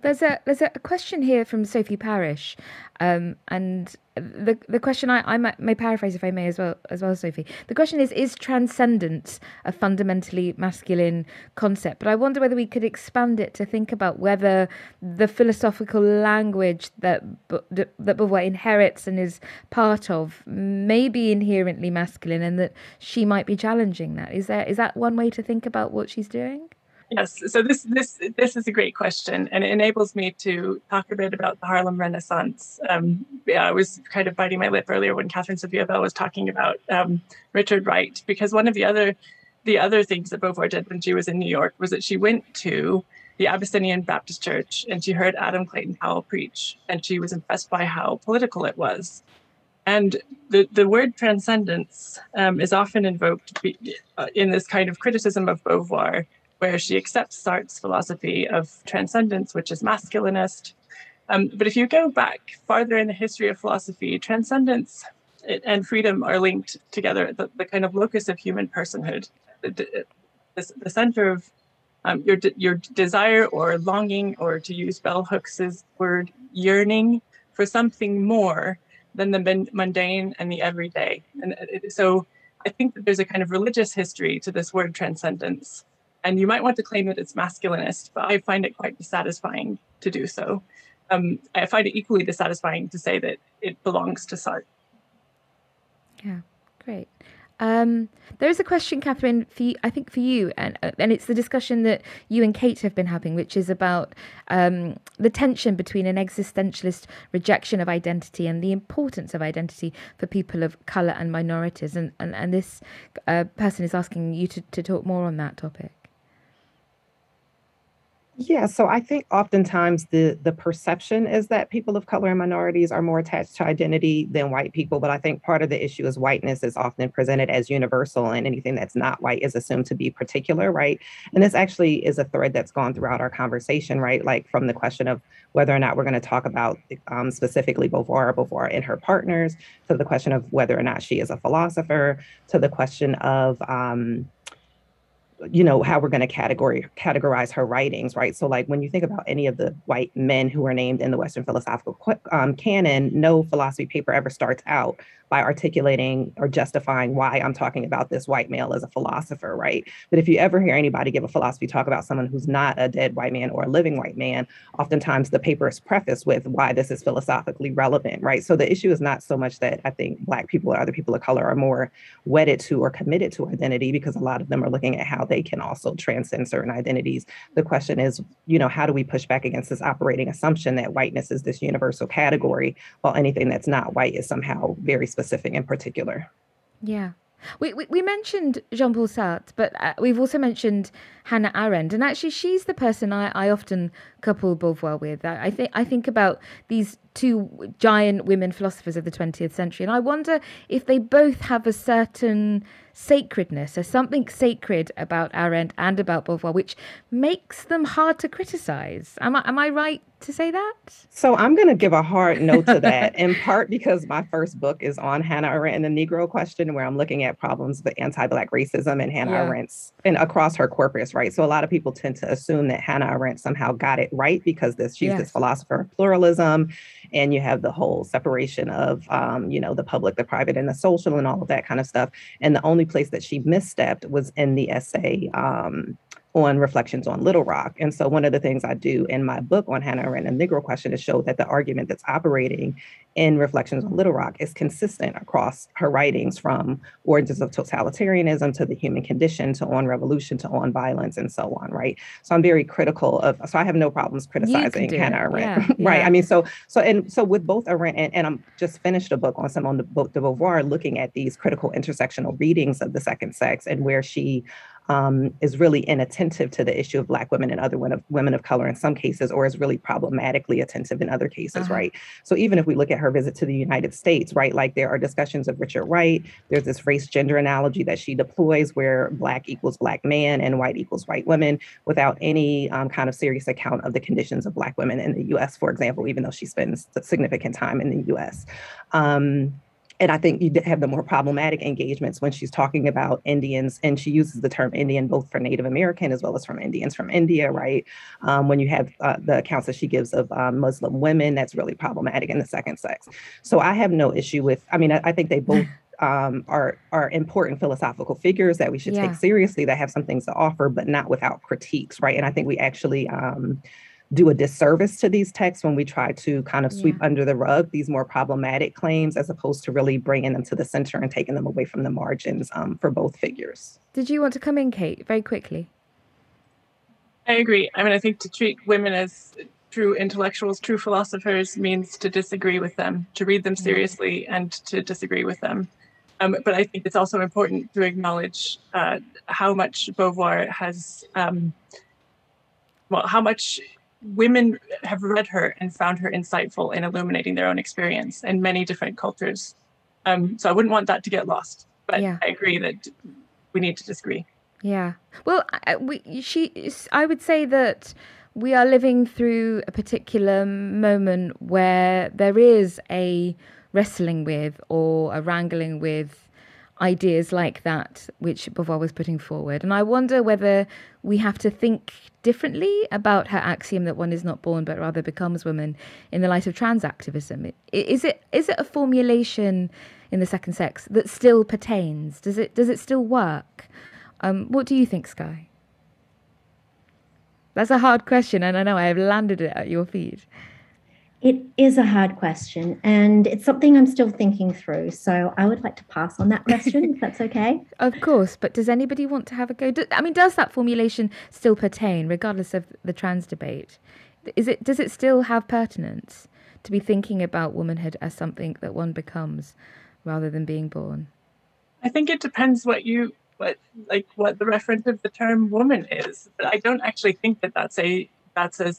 there's a there's a question here from Sophie Parish, um, and the the question I, I may paraphrase if I may as well as well Sophie. The question is: Is transcendence a fundamentally masculine concept? But I wonder whether we could expand it to think about whether the philosophical language that that Beauvoir inherits and is part of may be inherently masculine, and that she might be challenging that. Is there is that one way to think about what she's doing? Yes, so this this this is a great question, and it enables me to talk a bit about the Harlem Renaissance. Um, yeah, I was kind of biting my lip earlier when Kathryn Sophia Belle was talking about um, Richard Wright, because one of the other the other things that Beauvoir did when she was in New York was that she went to the Abyssinian Baptist Church and she heard Adam Clayton Powell preach, and she was impressed by how political it was. And the, the word transcendence um, is often invoked uh, in this kind of criticism of Beauvoir where she accepts Sartre's philosophy of transcendence, which is masculinist. Um, but if you go back farther in the history of philosophy, transcendence and freedom are linked together, the, the kind of locus of human personhood, the, the, the center of um, your, your desire or longing, or to use Bell Hooks's word, yearning for something more than the mundane and the everyday. And uh, so I think that there's a kind of religious history to this word transcendence and you might want to claim that it's masculinist, but I find it quite dissatisfying to do so. Um, I find it equally dissatisfying to say that it belongs to Sartre. Yeah, great. Um, there is a question, Kathryn, for you, I think for you, and uh, and it's the discussion that you and Kate have been having, which is about um, the tension between an existentialist rejection of identity and the importance of identity for people of color and minorities. And and, and this uh, person is asking you to, to talk more on that topic. Yeah, so I think oftentimes the the perception is that people of color and minorities are more attached to identity than white people, but I think part of the issue is whiteness is often presented as universal and anything that's not white is assumed to be particular, right? And this actually is a thread that's gone throughout our conversation, right? Like from the question of whether or not we're going to talk about um, specifically Beauvoir, Beauvoir and her partners, to the question of whether or not she is a philosopher, to the question of um, you know how we're going to category categorize her writings right so like when you think about any of the white men who are named in the western philosophical um, canon no philosophy paper ever starts out by articulating or justifying why I'm talking about this white male as a philosopher, right? But if you ever hear anybody give a philosophy talk about someone who's not a dead white man or a living white man, oftentimes the paper is prefaced with why this is philosophically relevant, right? So the issue is not so much that I think Black people or other people of color are more wedded to or committed to identity because a lot of them are looking at how they can also transcend certain identities. The question is, you know, how do we push back against this operating assumption that whiteness is this universal category while anything that's not white is somehow very specific? and particular. Yeah. We, we, we mentioned Jean Paul Sartre, but uh, we've also mentioned Hannah Arendt, and actually, she's the person I, I often couple Beauvoir with. I, I think I think about these two giant women philosophers of the 20th century, and I wonder if they both have a certain sacredness. There's something sacred about Arendt and about Beauvoir, which makes them hard to criticize. Am I, am I right to say that? So I'm going to give a hard no to that, in part because my first book is on Hannah Arendt and the Negro question, where I'm looking at problems with anti-Black racism and Hannah yeah. Arendt's and across her corpus, right? So a lot of people tend to assume that Hannah Arendt somehow got it right because this she's yes. this philosopher of pluralism, and you have the whole separation of um, you know the public, the private, and the social, and all of that kind of stuff. And the only place that she misstepped was in the essay um, on reflections on Little Rock. And so one of the things I do in my book on Hannah Arendt and the Negro question is show that the argument that's operating in Reflections on Little Rock is consistent across her writings from origins of totalitarianism to the human condition to on revolution to on violence and so on, right? So I'm very critical of so I have no problems criticizing Hannah Arendt. Yeah, (laughs) right. Yeah. I mean, so so and so with both Arendt and, and I'm just finished a book on some on the book de Beauvoir looking at these critical intersectional readings of the second sex and where she um, is really inattentive to the issue of Black women and other women of, women of color in some cases, or is really problematically attentive in other cases, uh-huh. right? So even if we look at her visit to the United States, right, like there are discussions of Richard Wright, there's this race gender analogy that she deploys where Black equals Black man and white equals white women without any um, kind of serious account of the conditions of Black women in the US, for example, even though she spends significant time in the US. Um, and I think you have the more problematic engagements when she's talking about Indians, and she uses the term Indian both for Native American as well as from Indians from India, right? Um, when you have uh, the accounts that she gives of um, Muslim women, that's really problematic in the second sex. So I have no issue with. I mean, I, I think they both. (laughs) Um, are are important philosophical figures that we should yeah. take seriously that have some things to offer, but not without critiques, right? And I think we actually um, do a disservice to these texts when we try to kind of sweep yeah. under the rug these more problematic claims as opposed to really bringing them to the center and taking them away from the margins um, for both figures. Did you want to come in, Kate, very quickly? I agree. I mean, I think to treat women as true intellectuals, true philosophers means to disagree with them, to read them seriously, and to disagree with them. Um, but I think it's also important to acknowledge uh, how much Beauvoir has, um, well, how much women have read her and found her insightful in illuminating their own experience in many different cultures. Um, so I wouldn't want that to get lost. But yeah. I agree that we need to disagree. Yeah. Well, I, we she I would say that we are living through a particular moment where there is a wrestling with or a wrangling with ideas like that which Beauvoir was putting forward. And I wonder whether we have to think differently about her axiom that one is not born but rather becomes woman in the light of trans activism. Is it is it a formulation in the second sex that still pertains? Does it does it still work? Um, what do you think, Skye? That's a hard question, and I know I have landed it at your feet. It is a hard question, and it's something I'm still thinking through. So I would like to pass on that question, if that's okay. (laughs) Of course, but does anybody want to have a go? I mean, does that formulation still pertain, regardless of the trans debate? Is it does it still have pertinence to be thinking about womanhood as something that one becomes rather than being born? I think it depends what you what like what the reference of the term woman is. But I don't actually think that that's a that's a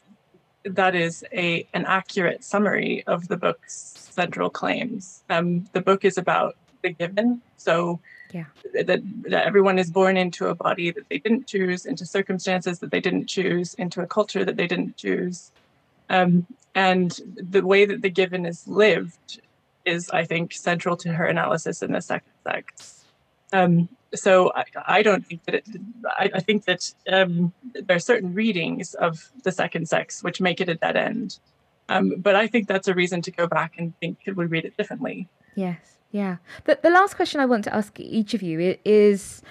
that is a an accurate summary of the book's central claims. Um, the book is about the given, so yeah. that, that everyone is born into a body that they didn't choose, into circumstances that they didn't choose, into a culture that they didn't choose, um, and the way that the given is lived is, I think, central to her analysis in the second sex. Um, so I, I, don't think that it, I, I think that um, there are certain readings of the second sex which make it a dead end. Um, but I think that's a reason to go back and think could we read it differently? Yes, yeah. The, the last question I want to ask each of you is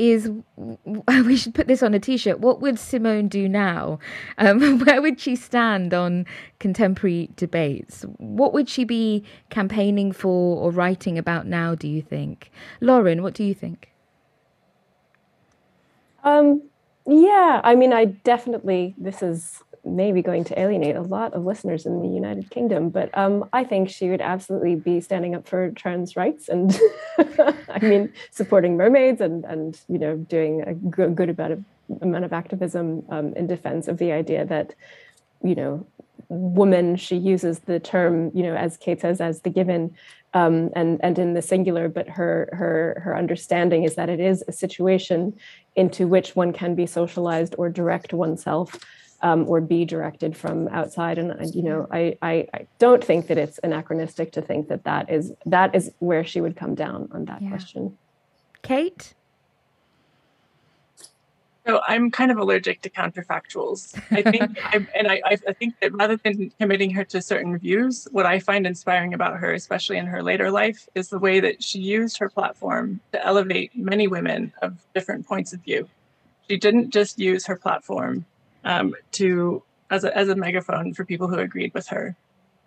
is (laughs) we should put this on a t-shirt what would simone do now um, (laughs) where would she stand on contemporary debates what would she be campaigning for or writing about now do you think lauren what do you think um, yeah i mean i definitely this is maybe going to alienate a lot of listeners in the United Kingdom, but um, I think she would absolutely be standing up for trans rights and (laughs) I mean supporting mermaids and and you know doing a good, good amount of amount of activism um, in defense of the idea that you know woman she uses the term you know as Kate says as the given um, and and in the singular, but her her her understanding is that it is a situation into which one can be socialized or direct oneself um, or be directed from outside. And, you know, I, I, I don't think that it's anachronistic to think that that is that is where she would come down on that yeah. question. Kate. So I'm kind of allergic to counterfactuals. I think, (laughs) I, and I, I think that rather than committing her to certain views, what I find inspiring about her, especially in her later life, is the way that she used her platform to elevate many women of different points of view. She didn't just use her platform um, to as a, as a megaphone for people who agreed with her.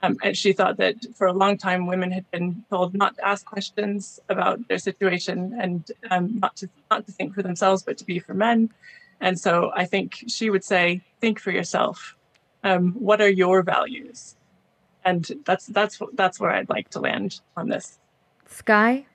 Um, and she thought that for a long time, women had been told not to ask questions about their situation and um, not to not to think for themselves, but to be for men. And so I think she would say, think for yourself. Um, what are your values? And that's that's that's where I'd like to land on this. Skye.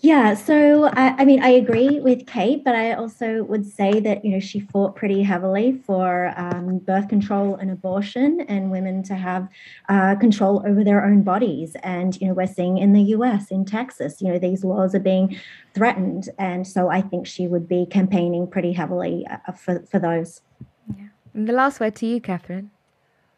Yeah, so I, I, mean, I agree with Kate, but I also would say that you know she fought pretty heavily for um, birth control and abortion, and women to have uh, control over their own bodies. And you know, we're seeing in the U.S., in Texas, you know, these laws are being threatened, and so I think she would be campaigning pretty heavily uh, for for those. Yeah. And the last word to you, Kathryn.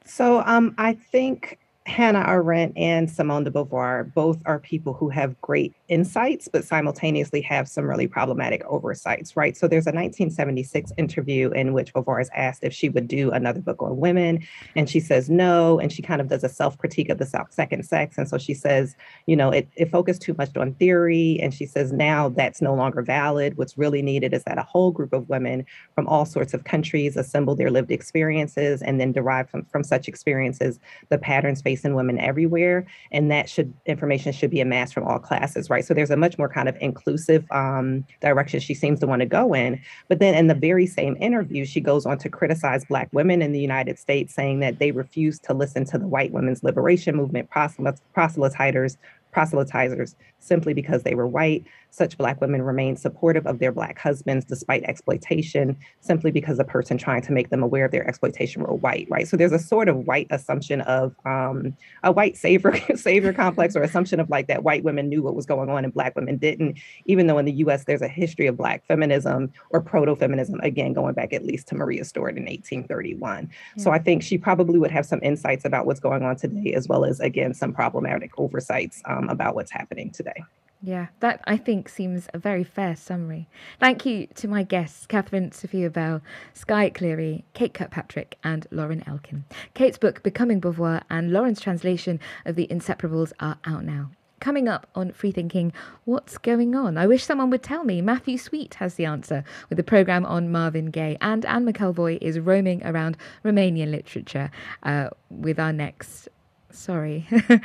So um, I think Hannah Arendt and Simone de Beauvoir both are people who have great insights, but simultaneously have some really problematic oversights, right? So there's a 1976 interview in which Beauvoir is asked if she would do another book on women, and she says no, and she kind of does a self critique of the second sex. And so she says, you know, it, it focused too much on theory, and she says now that's no longer valid. What's really needed is that a whole group of women from all sorts of countries assemble their lived experiences and then derive from, from such experiences the patterns facing women everywhere. And that should information should be amassed from all classes, right? Right? So there's a much more kind of inclusive um, direction she seems to want to go in. But then in the very same interview, she goes on to criticize Black women in the United States, saying that they refuse to listen to the white women's liberation movement proselytizers proselytizers simply because they were white. Such Black women remained supportive of their Black husbands despite exploitation, simply because the person trying to make them aware of their exploitation were white, right? So there's a sort of white assumption of um, a white savior, (laughs) savior complex or assumption of like that white women knew what was going on and Black women didn't, even though in the US there's a history of Black feminism or proto feminism, again, going back at least to Maria Stewart in 1831. Yeah. So I think she probably would have some insights about what's going on today, as well as, again, some problematic oversights um, about what's happening today. Yeah, that I think seems a very fair summary. Thank you to my guests, Kathryn Sophia Belle, Skye Cleary, Kate Kirkpatrick, and Lauren Elkin. Kate's book, Becoming Beauvoir, and Lauren's translation of The Inseparables are out now. Coming up on Free Thinking, what's going on? I wish someone would tell me. Matthew Sweet has the answer with a programme on Marvin Gaye, and Anne McElvoy is roaming around Romanian literature uh, with our next Sorry. (laughs) uh,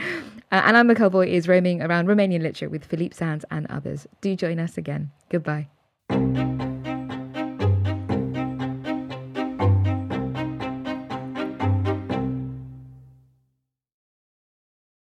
Anna McElvoy is roaming around Romanian literature with Philippe Sands and others. Do join us again. Goodbye.